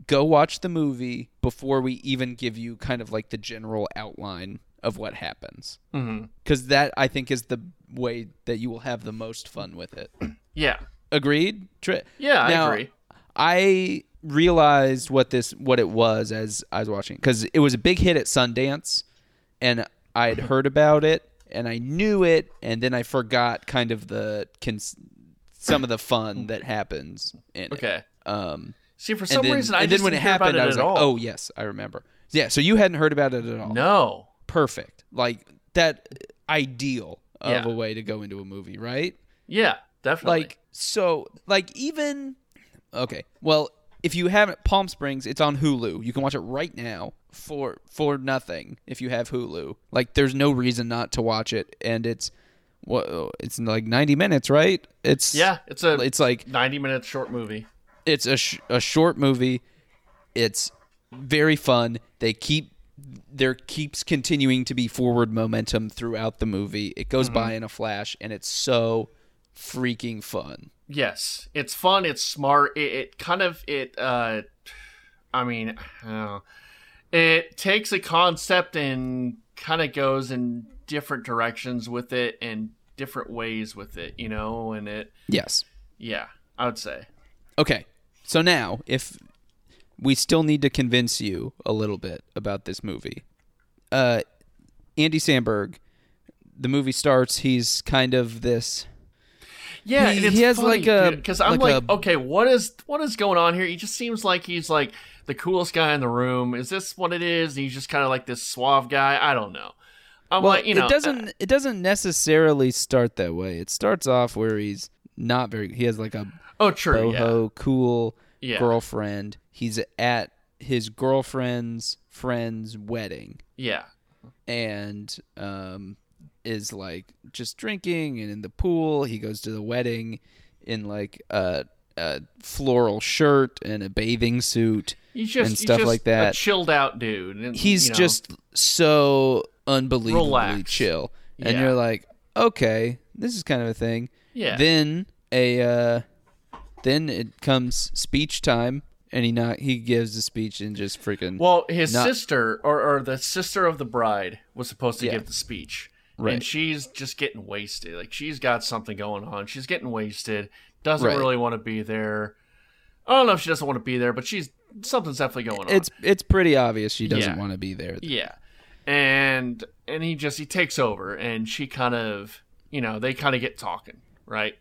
go watch the movie before we even give you kind of like the general outline of what happens. Mm-hmm. Cuz that I think is the way that you will have the most fun with it. Yeah. Agreed? Tri- Yeah, I agree. I realized what this what it was as I was watching because it was a big hit at Sundance, and I had heard about it and I knew it, and then I forgot kind of the cons- some of the fun that happens in it. Okay. Um, See, for some then, reason, I then when it didn't happened, I it was at like, all. "Oh yes, I remember." Yeah, so you hadn't heard about it at all. no. Perfect. Like that ideal of Yeah. a way to go into a movie, right? Yeah, definitely. like so like even okay well if you haven't palm springs it's on hulu. You can watch it right now for for nothing if you have hulu. Like there's no reason not to watch it and it's what it's like 90 minutes right? It's yeah, it's a it's like 90 minute short movie. it's a, sh- a short movie. It's very fun. They keep there keeps continuing to be forward momentum throughout the movie. It goes mm-hmm. by in a flash and it's so freaking fun Yes, it's fun. It's smart. It, it kind of it. uh I mean, I it takes a concept and kind of goes in different directions with it and different ways with it. You know, and it. yes Yeah, I would say. Okay. So now, if we still need to convince you a little bit about this movie, uh, Andy Samberg, the movie starts. He's kind of this. Yeah, He- and he has funny, like a- because I'm like like, a- okay, what is what is going on here? He just seems like he's like the coolest guy in the room. Is this what it is? he's just kind of like this suave guy. I don't know. I'm Well, like, you know, it doesn't. it doesn't necessarily start that way. It starts off where he's not very. He has like a oh, true, yeah. boho cool Yeah. girlfriend. He's at his girlfriend's friend's wedding. Yeah. and um, is like just drinking and in the pool. He goes to the wedding in like a, a floral shirt and a bathing suit. He's just and stuff he's just like that. A chilled out dude. And, He's you know, just so unbelievably Relaxed. chill, and Yeah. you're like, okay, this is kind of a thing. yeah. Then a uh, then it comes speech time, and he not he gives a speech and just freaking well, his not- sister or, or the sister of the bride was supposed to Yeah. give the speech. Right. And she's just getting wasted. Like she's got something going on. She's getting wasted. Doesn't Right. really want to be there. I don't know if she doesn't want to be there, but she's something's definitely going on. it's it's pretty obvious she doesn't Yeah. want to be there. Yeah. And and he just he takes over and she kind of you know, they kind of get talking, right?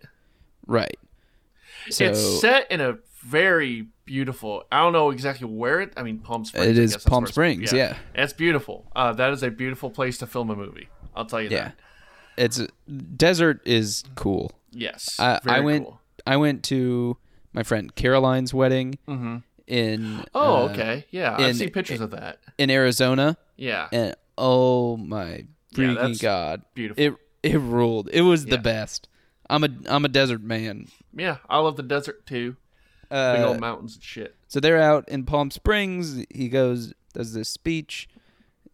Right. So it's set in a very beautiful I don't know exactly where it I mean Palm Springs. It is Palm Springs, yeah. It's beautiful. Uh, that is a beautiful place to film a movie. I'll tell you yeah, that. it's desert is cool. Yes. I, I went cool. I went to my friend Caroline's wedding hmm in Oh, uh, okay. Yeah, in- I've seen pictures of that. in Arizona, Yeah. and oh my Yeah, freaking that's god, beautiful. it it ruled. It was the best. I'm a I'm a desert man. yeah, I love the desert too. Big Uh, old mountains and shit. so they're out in Palm Springs. He goes, does this speech.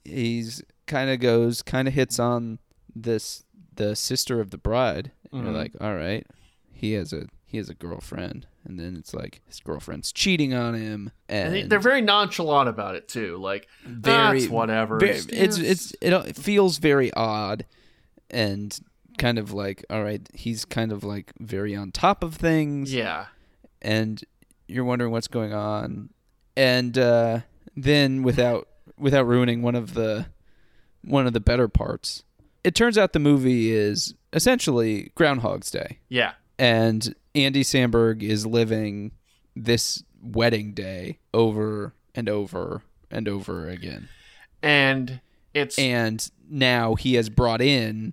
He's kind of goes, kind of hits on this the sister of the bride. And Mhm. you're like, all right, he has a he has a girlfriend, and then it's like his girlfriend's cheating on him, and, And they, they're very nonchalant about it too. Like, very that's whatever. very- it's it's it, it feels very odd, and kind of like, all right, he's kind of like very on top of things, yeah. and you're wondering what's going on and uh, then without without ruining one of the one of the better parts. It turns out the movie is essentially groundhog's day. Yeah. and andy samberg is living this wedding day over and over and over again. And it's and now he has brought in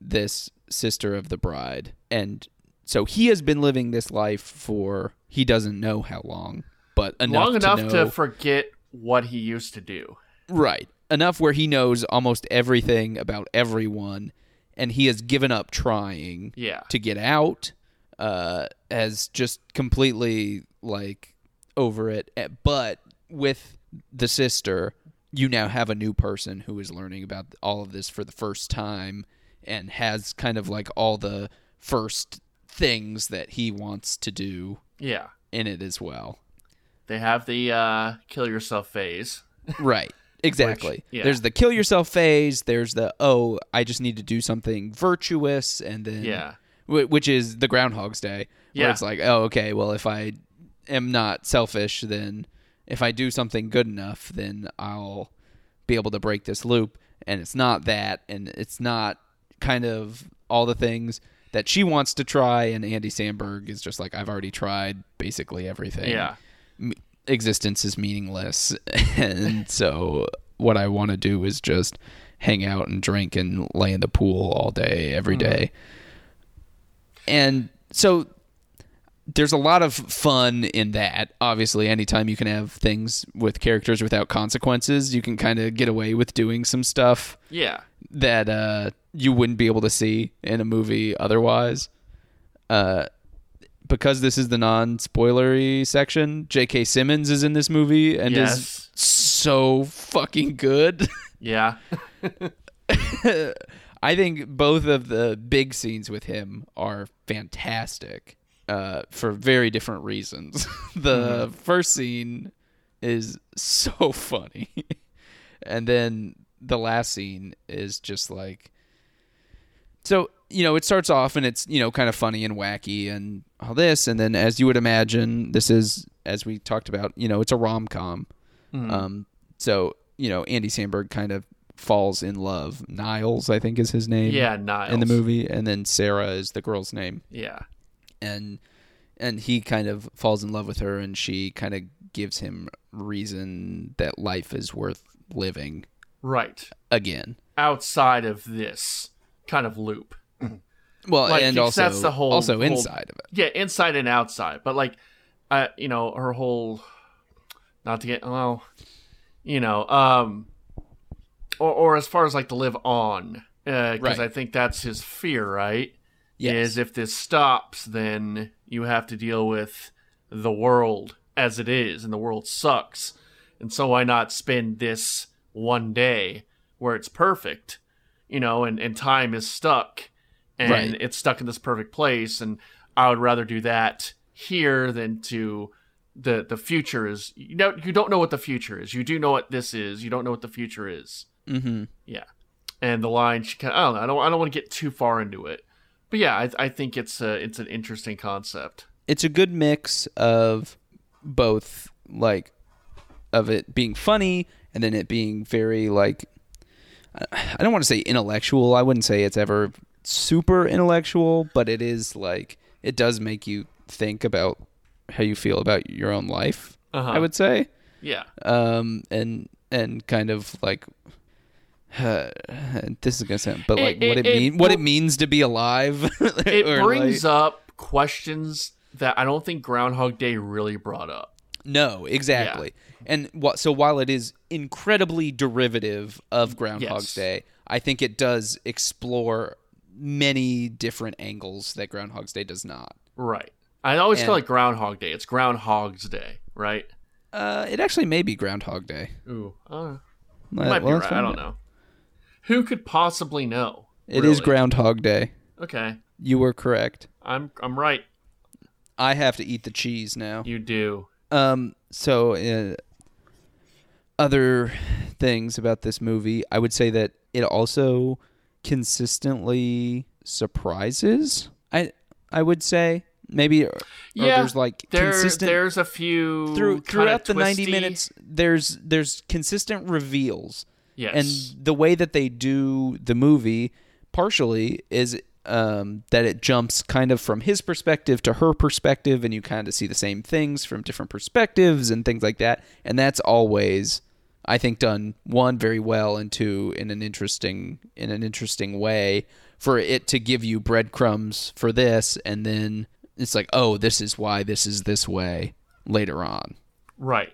this sister of the bride. And so he has been living this life for he doesn't know how long but enough long enough to, to forget what he used to do. right enough where he knows almost everything about everyone and he has given up trying Yeah. to get out uh, as just completely like over it. Eh, But with the sister, you now have a new person who is learning about all of this for the first time and has kind of like all the first things that he wants to do Yeah. in it as well. They have the uh, kill yourself phase. Right. Exactly. yeah. There's the kill yourself phase. There's the oh, I just need to do something virtuous, and then Yeah. wh- which is the Groundhog's Day. Where Yeah. it's like, oh, okay, well, if I am not selfish, then if I do something good enough, then I'll be able to break this loop. And it's not that, and it's not kind of all the things that she wants to try. And Andy Samberg is just like, I've already tried basically everything Yeah. Existence is meaningless and so what i want to do is just hang out and drink and lay in the pool all day every day and so there's a lot of fun in that obviously anytime you can have things with characters without consequences you can kind of get away with doing some stuff Yeah. that uh, you wouldn't be able to see in a movie otherwise. Uh, because this is the non-spoilery section, J.K. Simmons is in this movie and Yes. is so fucking good. Yeah. I think both of the big scenes with him are fantastic uh, for very different reasons. the first scene is so funny, and then the last scene is just like so you know it starts off and it's you know kind of funny and wacky and all this and then as you would imagine this is as we talked about you know it's a rom-com um so you know andy samberg kind of falls in love niles i think is his name Yeah, Niles. in the movie and then sarah is the girl's name Yeah. and and he kind of falls in love with her and she kind of gives him reason that life is worth living Right. again Outside of this kind of loop. well Like, and also that's the whole- also whole- inside of it Yeah, inside and outside. But like, uh, you know, her whole, not to get well, you know, um, or or as far as like to live on, because Right. I think that's his fear, right? Yes. Is if this stops, then you have to deal with the world as it is, and the world sucks. And so why not spend this one day where it's perfect, you know, and, and time is stuck and Right. it's stuck in this perfect place. And I would rather do that here than to the the future is you know you don't know what the future is. You do know what this is. You don't know what the future is. mm-hmm Yeah. And the line she kind of, I don't know, I don't I don't want to get too far into it. But yeah, I, I think it's a, it's an interesting concept. it's a good mix of both like of it being funny and then it being very like I don't want to say intellectual. I wouldn't say it's ever super intellectual, but it is like it does make you think about how you feel about your own life. Uh-huh. I would say, Yeah. um, and and kind of like this is gonna sound, but like It- what it, it- it mean, what it means to be alive. It brings like- up questions that I don't think Groundhog Day really brought up. No, exactly. And what so while it is incredibly derivative of Groundhog's Yes. Day, I think it does explore many different angles that Groundhog's Day does not. Right. I always And- call it Groundhog Day. It's Groundhog's Day, right? Uh, it actually may be Groundhog Day. Ooh. Uh, Let- might be right. I don't know. Who could possibly know? It is really? Groundhog Day. Okay. You were correct. I'm I'm right. I have to eat the cheese now. You do. Um. So, uh, other things about this movie, I would say that it also consistently surprises. I I would say maybe. Yeah, there's like There, consistent there's a few through throughout the 90 minutes there's there's consistent reveals Yes. and the way that they do the movie partially is um, that it jumps kind of from his perspective to her perspective and you kind of see the same things from different perspectives and things like that and that's always i think done one very well and two in an interesting in an interesting way for it to give you breadcrumbs for this and then it's like oh this is why this is this way later on right.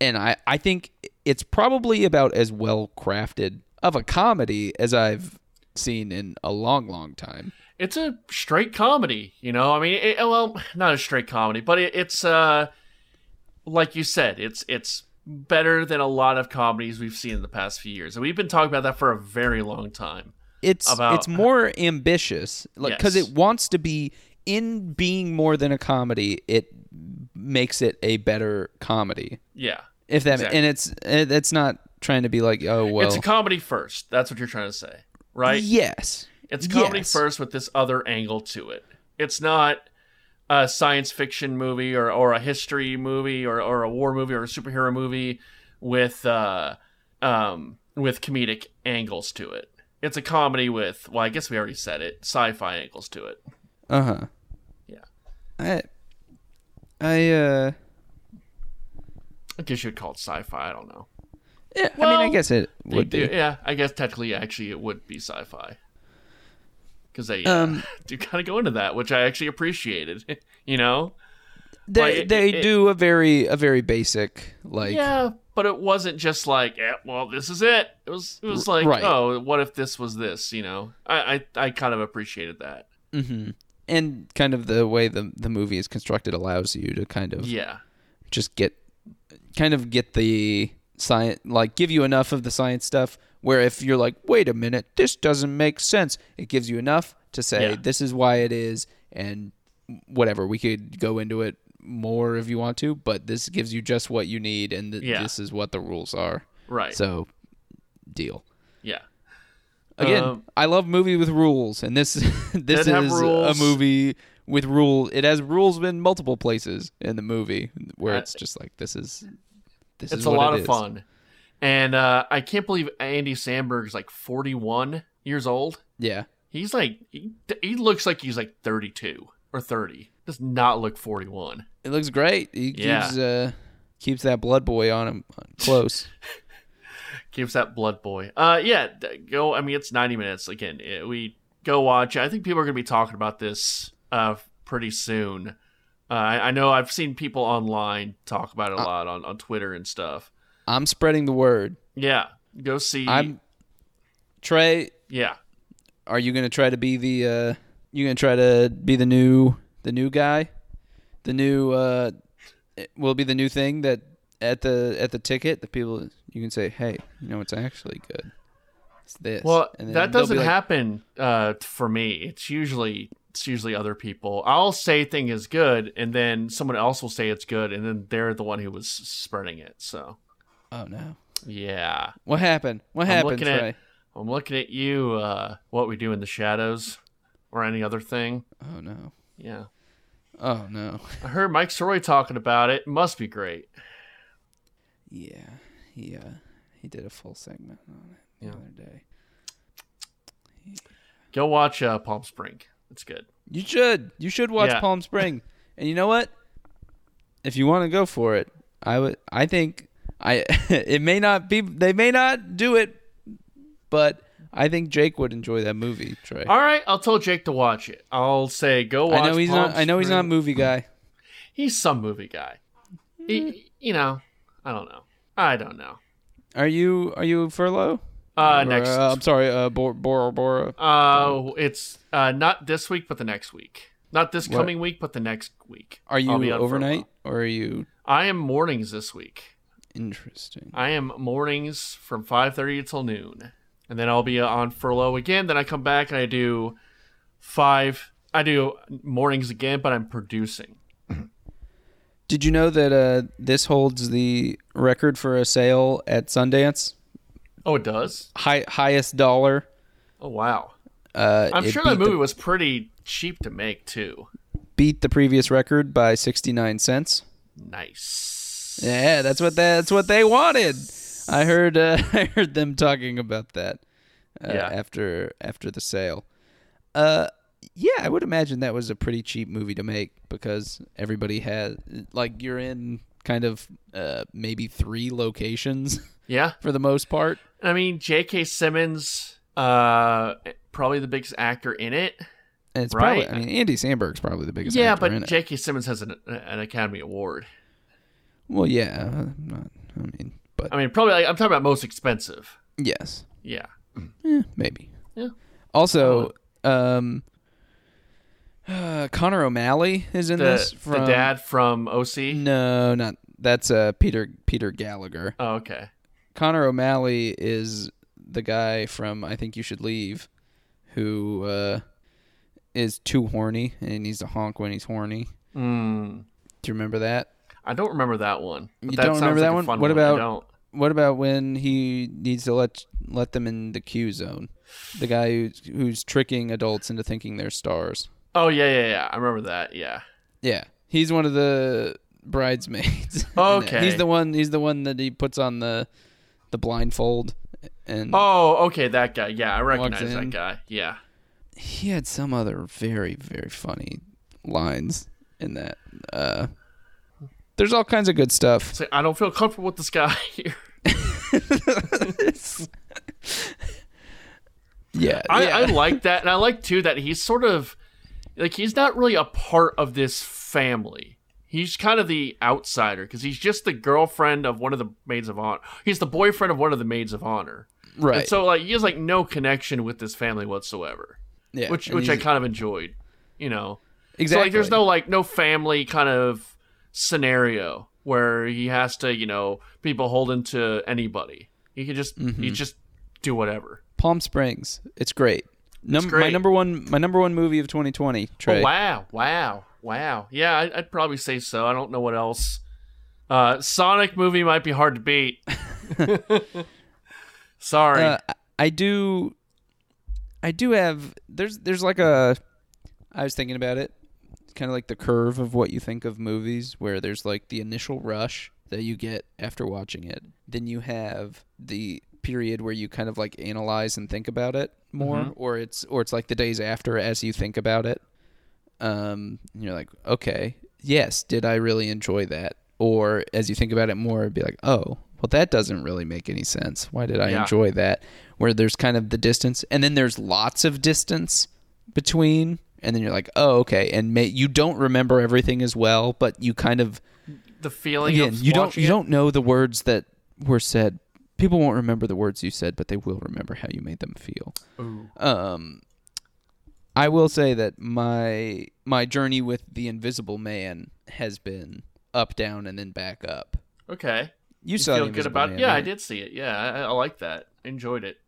and I, I think it's probably about as well crafted of a comedy as I've seen in a long, long time. it's a straight comedy. You know, I mean, it, well, not a straight comedy, but it, it's uh, like you said, it's it's better than a lot of comedies we've seen in the past few years, and we've been talking about that for a very long time. It's About- it's more ambitious, like because it wants to be in being more than a comedy. It makes it a better comedy. Yeah, If that Exactly. and it's it's not trying to be like oh well. it's a comedy first. That's what you're trying to say, right? Yes. It's comedy Yes. first with this other angle to it. It's not a science fiction movie or, or a history movie or, or a war movie or a superhero movie with uh, um, with comedic angles to it. It's a comedy with well, I guess we already said it, sci-fi angles to it. Uh huh. Yeah. I I uh I guess you'd call it sci-fi. I don't know. yeah, I mean I guess it would do- be. yeah, I guess technically, actually, it would be sci-fi because they Um, do kind of go into that, which I actually appreciated. you know. They like, it- they it- do a very a very basic like yeah, but it wasn't just like, yeah, well, this is it. It was, it was like, right. oh, what if this was this? You know, I, I, I kind of appreciated that. hmm and kind of the way the the movie is constructed allows you to kind of Yeah, just get kind of get the science like give you enough of the science stuff where if you're like wait a minute this doesn't make sense. It gives you enough to say Yeah. this is why it is and whatever. We could go into it more if you want to but this gives you just what you need and th- Yeah. this is what the rules are. Right. so deal. Yeah, again Um, i love movie with rules and this this is a movie with rule it has rules in multiple places in the movie where it's just like this is this it's is a lot of fun, and uh, I can't believe Andy Samberg's like forty-one years old. yeah He's like, he, he looks like he's like thirty-two or thirty. Does not look forty-one. It looks great. He Yeah. keeps uh, keeps that blood boy on him uh, close. keeps that blood boy. Uh, yeah, go. I mean, it's ninety minutes. Again, eh, we go watch. I think people are gonna be talking about this uh pretty soon. Uh, I, I know I've seen people online talk about it a lot on on Twitter and stuff. I'm spreading the word. Yeah, go see. I'm Trey. yeah. Are you gonna try to be the? Uh, you gonna try to be the new the new guy, the new? Uh, it will be the new thing that at the at the ticket the people you can say, hey, you know it's actually good. It's this. Well, And then that doesn't like, happen uh, for me. It's usually it's usually other people. I'll say thing is good, and then someone else will say it's good, and then they're the one who was spreading it. So Oh no! yeah, What happened? What I'm happened, looking Trey? at I'm looking at you. Uh, what we do in the shadows, or any other thing. oh no! Yeah, Oh no! I heard Mike Soroy talking about it. Must be great. Yeah, he uh, he did a full segment on it the Yeah. other day. Go watch uh, Palm Spring. It's good. You should. You should watch Yeah. Palm Spring. and you know what? If you want to go for it, I would. I think I. it may not be. They may not do it, but I think Jake would enjoy that movie. Trey. All right, I'll tell Jake to watch it. I'll say go watch. I know he's Palm not. I know he's not a movie guy. He's some movie guy. He, you know, I don't know. I don't know. Are you? Are you furlough? Uh, Or, next. uh, I'm sorry. Uh, Bor- Bora Bora. Uh, it's uh not this week, but the next week. Not this What? coming week, but the next week. Are you overnight or are you I am mornings this week. Interesting? I am mornings from five thirty until noon, and then I'll be on furlough again. Then I come back and I do five. I do mornings again, but I'm producing. Did you know that uh, this holds the record for a sale at Sundance? Oh, it does. High, highest dollar. Oh wow. Uh, I'm sure that movie the, was pretty cheap to make too. beat the previous record by 69 cents. Nice. Yeah, that's what that's what they wanted. I heard uh, I heard them talking about that uh, Yeah. after after the sale. Uh, yeah, I would imagine that was a pretty cheap movie to make because everybody had like you're in kind of uh, maybe three locations Yeah. for the most part. I mean, J.K. Simmons, uh, probably the biggest actor in it. And it's Right. probably I mean Andy Samberg's probably the biggest yeah, actor in but. J.K. Simmons has an, an Academy Award. Well, yeah, uh, not, I mean, but I mean, probably like, I'm talking about most expensive. yes, Yeah. Eh, maybe. Yeah. Also, um, Uh, Connor O'Malley is in The, this. the From, dad from OC. No, not that's uh Peter Peter Gallagher. Oh, okay. Connor O'Malley is the guy from I Think You Should Leave, who uh, is too horny and he needs to honk when he's horny. Mm, Do you remember that? I don't remember that one. You that don't remember like that one? What about- don't. What about when he needs to let let them in the Q zone? The guy who's, who's tricking adults into thinking they're stars. Oh yeah, yeah, yeah. I remember that. Yeah. Yeah, he's one of the bridesmaids. Okay. he's the one. He's the one that he puts on the the blindfold, and Oh, okay, that guy. Yeah, I recognize that guy. Yeah. he had some other very very funny lines in that. Uh, there's all kinds of good stuff. Like, I don't feel comfortable with this guy here. Yeah, I, yeah. I like that, and I like too that he's sort of like he's not really a part of this family. He's kind of the outsider because he's just the girlfriend of one of the maids of honor. He's the boyfriend of one of the maids of honor. right. And so like he has like no connection with this family whatsoever, yeah, which which I kind of enjoyed. You know, exactly. so like there's no like no family kind of scenario where he has to you know be beholden to anybody. He can just Mm-hmm. he just do whatever. Palm Springs. It's great. Num- My great. number one. My number one movie of 2020. Trey. Oh, wow, wow, wow. Yeah, I, I'd probably say so. I don't know what else. Uh, Sonic movie might be hard to beat. Sorry. Uh, I do. I do have. There's. There's like a. I was thinking about it. Kind of like the curve of what you think of movies, where there's like the initial rush that you get after watching it. Then you have the period where you kind of like analyze and think about it more, or it's or it's like the days after as you think about it. Um, and you're like, okay, yes, did I really enjoy that? Or as you think about it more, it'd be like, oh, well, that doesn't really make any sense. Why did I Yeah. enjoy that? Where there's kind of the distance, and then there's lots of distance between, and then you're like, oh, okay, and may, you don't remember everything as well, but you kind of the feeling again, of you don't you it- don't know the words that were said. People won't remember the words you said, but they will remember how you made them feel. Ooh. Um, I will say that my my journey with the Invisible Man has been up, down, and then back up. Okay. You, You saw feel the good about Man, it? Yeah, I did see it. Yeah, I, I like that. Enjoyed it.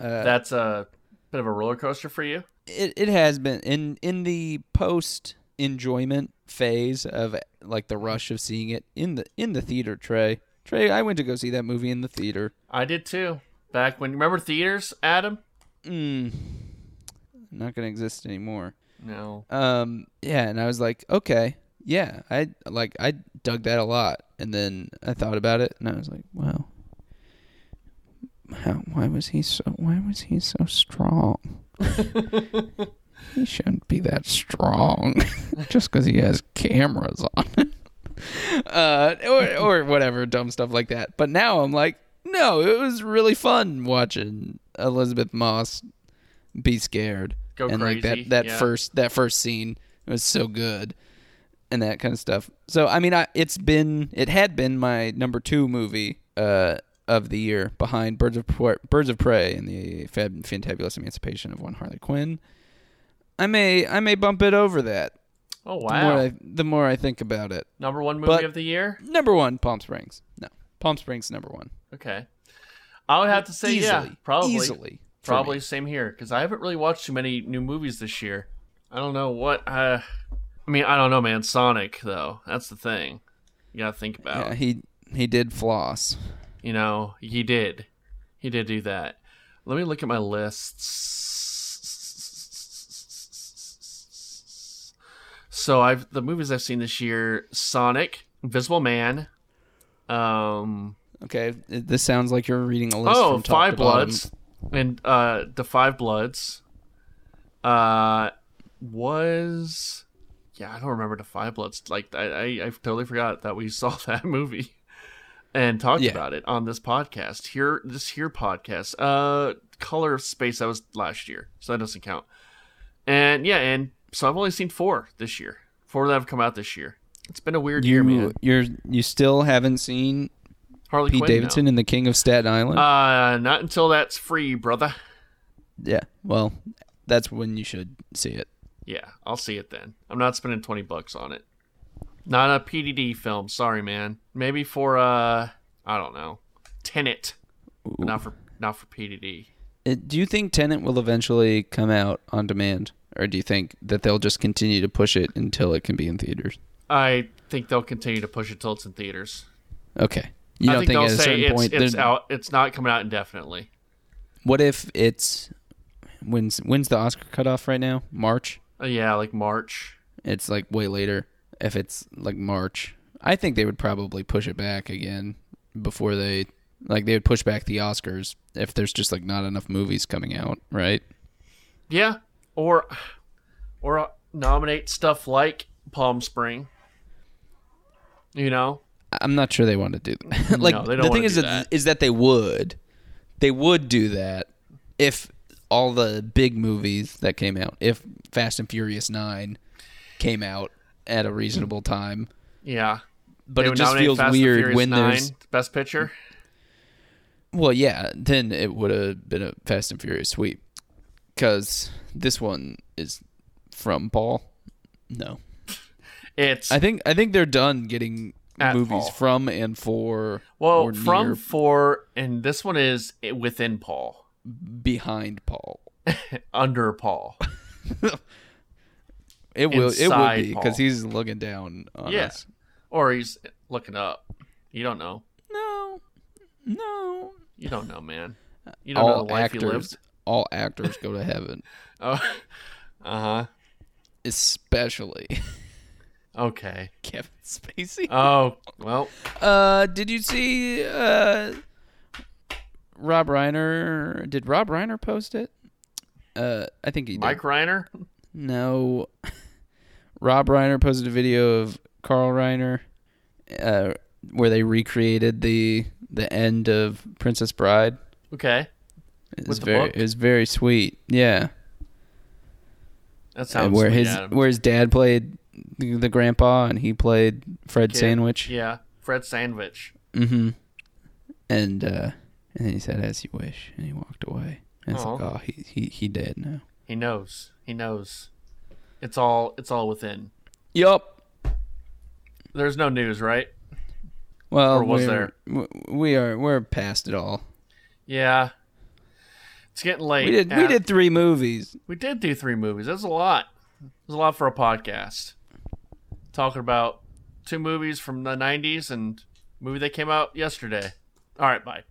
Uh, That's a bit of a roller coaster for you. It it has been in in the post enjoyment phase of like the rush of seeing it in the in the theater. Trey, Trey, I went to go see that movie in the theater. I did too. Back when remember theaters, Adam? Mm, not gonna exist anymore. No. Um, yeah, and I was like, okay, yeah, I like I dug that a lot, and then I thought about it, and I was like, wow, how why was he so why was he so strong? He shouldn't be that strong just because he has cameras on. uh, or or whatever dumb stuff like that. But now I'm like, no, it was really fun watching Elisabeth Moss be scared Go and like that that yeah. first that first scene was so good and that kind of stuff so i mean I, it's been it had been my number two movie uh of the year behind birds of prey, birds of prey and the Fab, fantabulous emancipation of one harley quinn i may i may bump it over that Oh the more wow. I, the more i think about it Number one movie But- of the year? number one palm springs no palm springs number one Okay. I would have to say yeah, probably. easily Probably me. same here because I haven't really watched too many new movies this year. I don't know what. Uh, I mean, I don't know, man. Sonic though, that's the thing. You gotta think about. yeah he he did floss You know, he did. He did do that. Let me look at my lists. So I've the movies I've seen this year: Sonic, Invisible Man. Um. okay this sounds like you're reading a list Oh, Five. Bloods and uh, the Five Bloods. Uh, was yeah, I don't remember the Five Bloods. Like I, I, I totally forgot that we saw that movie and talked Yeah. about it on this podcast here. This here podcast. Uh, Color of Space that was last year, so that doesn't count. And yeah, and so I've only seen four this year. Four that have come out this year. It's been a weird year, you man. you're you still haven't seen Harley Pete Quinn, no. Davidson and the King of Staten Island? Uh, not until that's free, brother. yeah. Well, that's when you should see it. Yeah, I'll see it then. I'm not spending 20 bucks on it. Not a PDD film. Sorry, man. Maybe for uh, I don't know, Tenet. But not for not for PDD. Uh, Do you think Tenet will eventually come out on demand, or do you think that they'll just continue to push it until it can be in theaters? I think they'll continue to push it till it's in theaters. Okay. You I don't think, think, at a certain it's, point it's out. It's not coming out indefinitely. What if it's when's when's the Oscar cutoff right now? March. Uh, yeah, like March. It's like way later. If it's like March, I think they would probably push it back again before they like they would push back the Oscars if there's just like not enough movies coming out, right? Yeah, or or uh, nominate stuff like Palm Spring. You know, I'm not sure they want to do that. like No, they don't the thing is do that, that. is that they would they would do that if all the big movies that came out, if Fast and Furious 9 came out at a reasonable time. yeah. But They it just feels Fast weird when 9 there's Best Picture. Well, yeah, then it would have been a Fast and Furious sweep. Because this one is from Paul. No, It's I think I think they're done getting movies Paul. from and for well from near for, and this one is within Paul, behind Paul. under Paul. It will it will be because he's looking down on Yeah. us. or he's looking up. You don't know. No, no. You don't know, man. You don't know All the life he actors, lived. all actors go to heaven, Oh, uh huh. especially Okay. Kevin Spacey. Oh well. Uh, did you see uh Rob Reiner? Did Rob Reiner post it? Uh, I think he did. Mike Reiner. No. Rob Reiner posted a video of Carl Reiner, uh, where they recreated the the end of Princess Bride. Okay, It was very book? it was very sweet. Yeah, that And sounds where sweet, his Adam. where his dad played the, the grandpa and he played Fred Kid. Sandwich. Yeah, Fred Sandwich. Mm-hmm. And uh, and then he said, "As you wish," and he walked away. And it's like, oh, he he he dead now. He knows. He knows. It's all. It's all within. Yup. There's no news, right? Well, Or was we're, there? We are we're past it all. Yeah. It's getting late. We did we did three movies. We did do three movies. That's a lot. That's a lot for a podcast. Talking about two movies from the '90s and a movie that came out yesterday. All right, bye.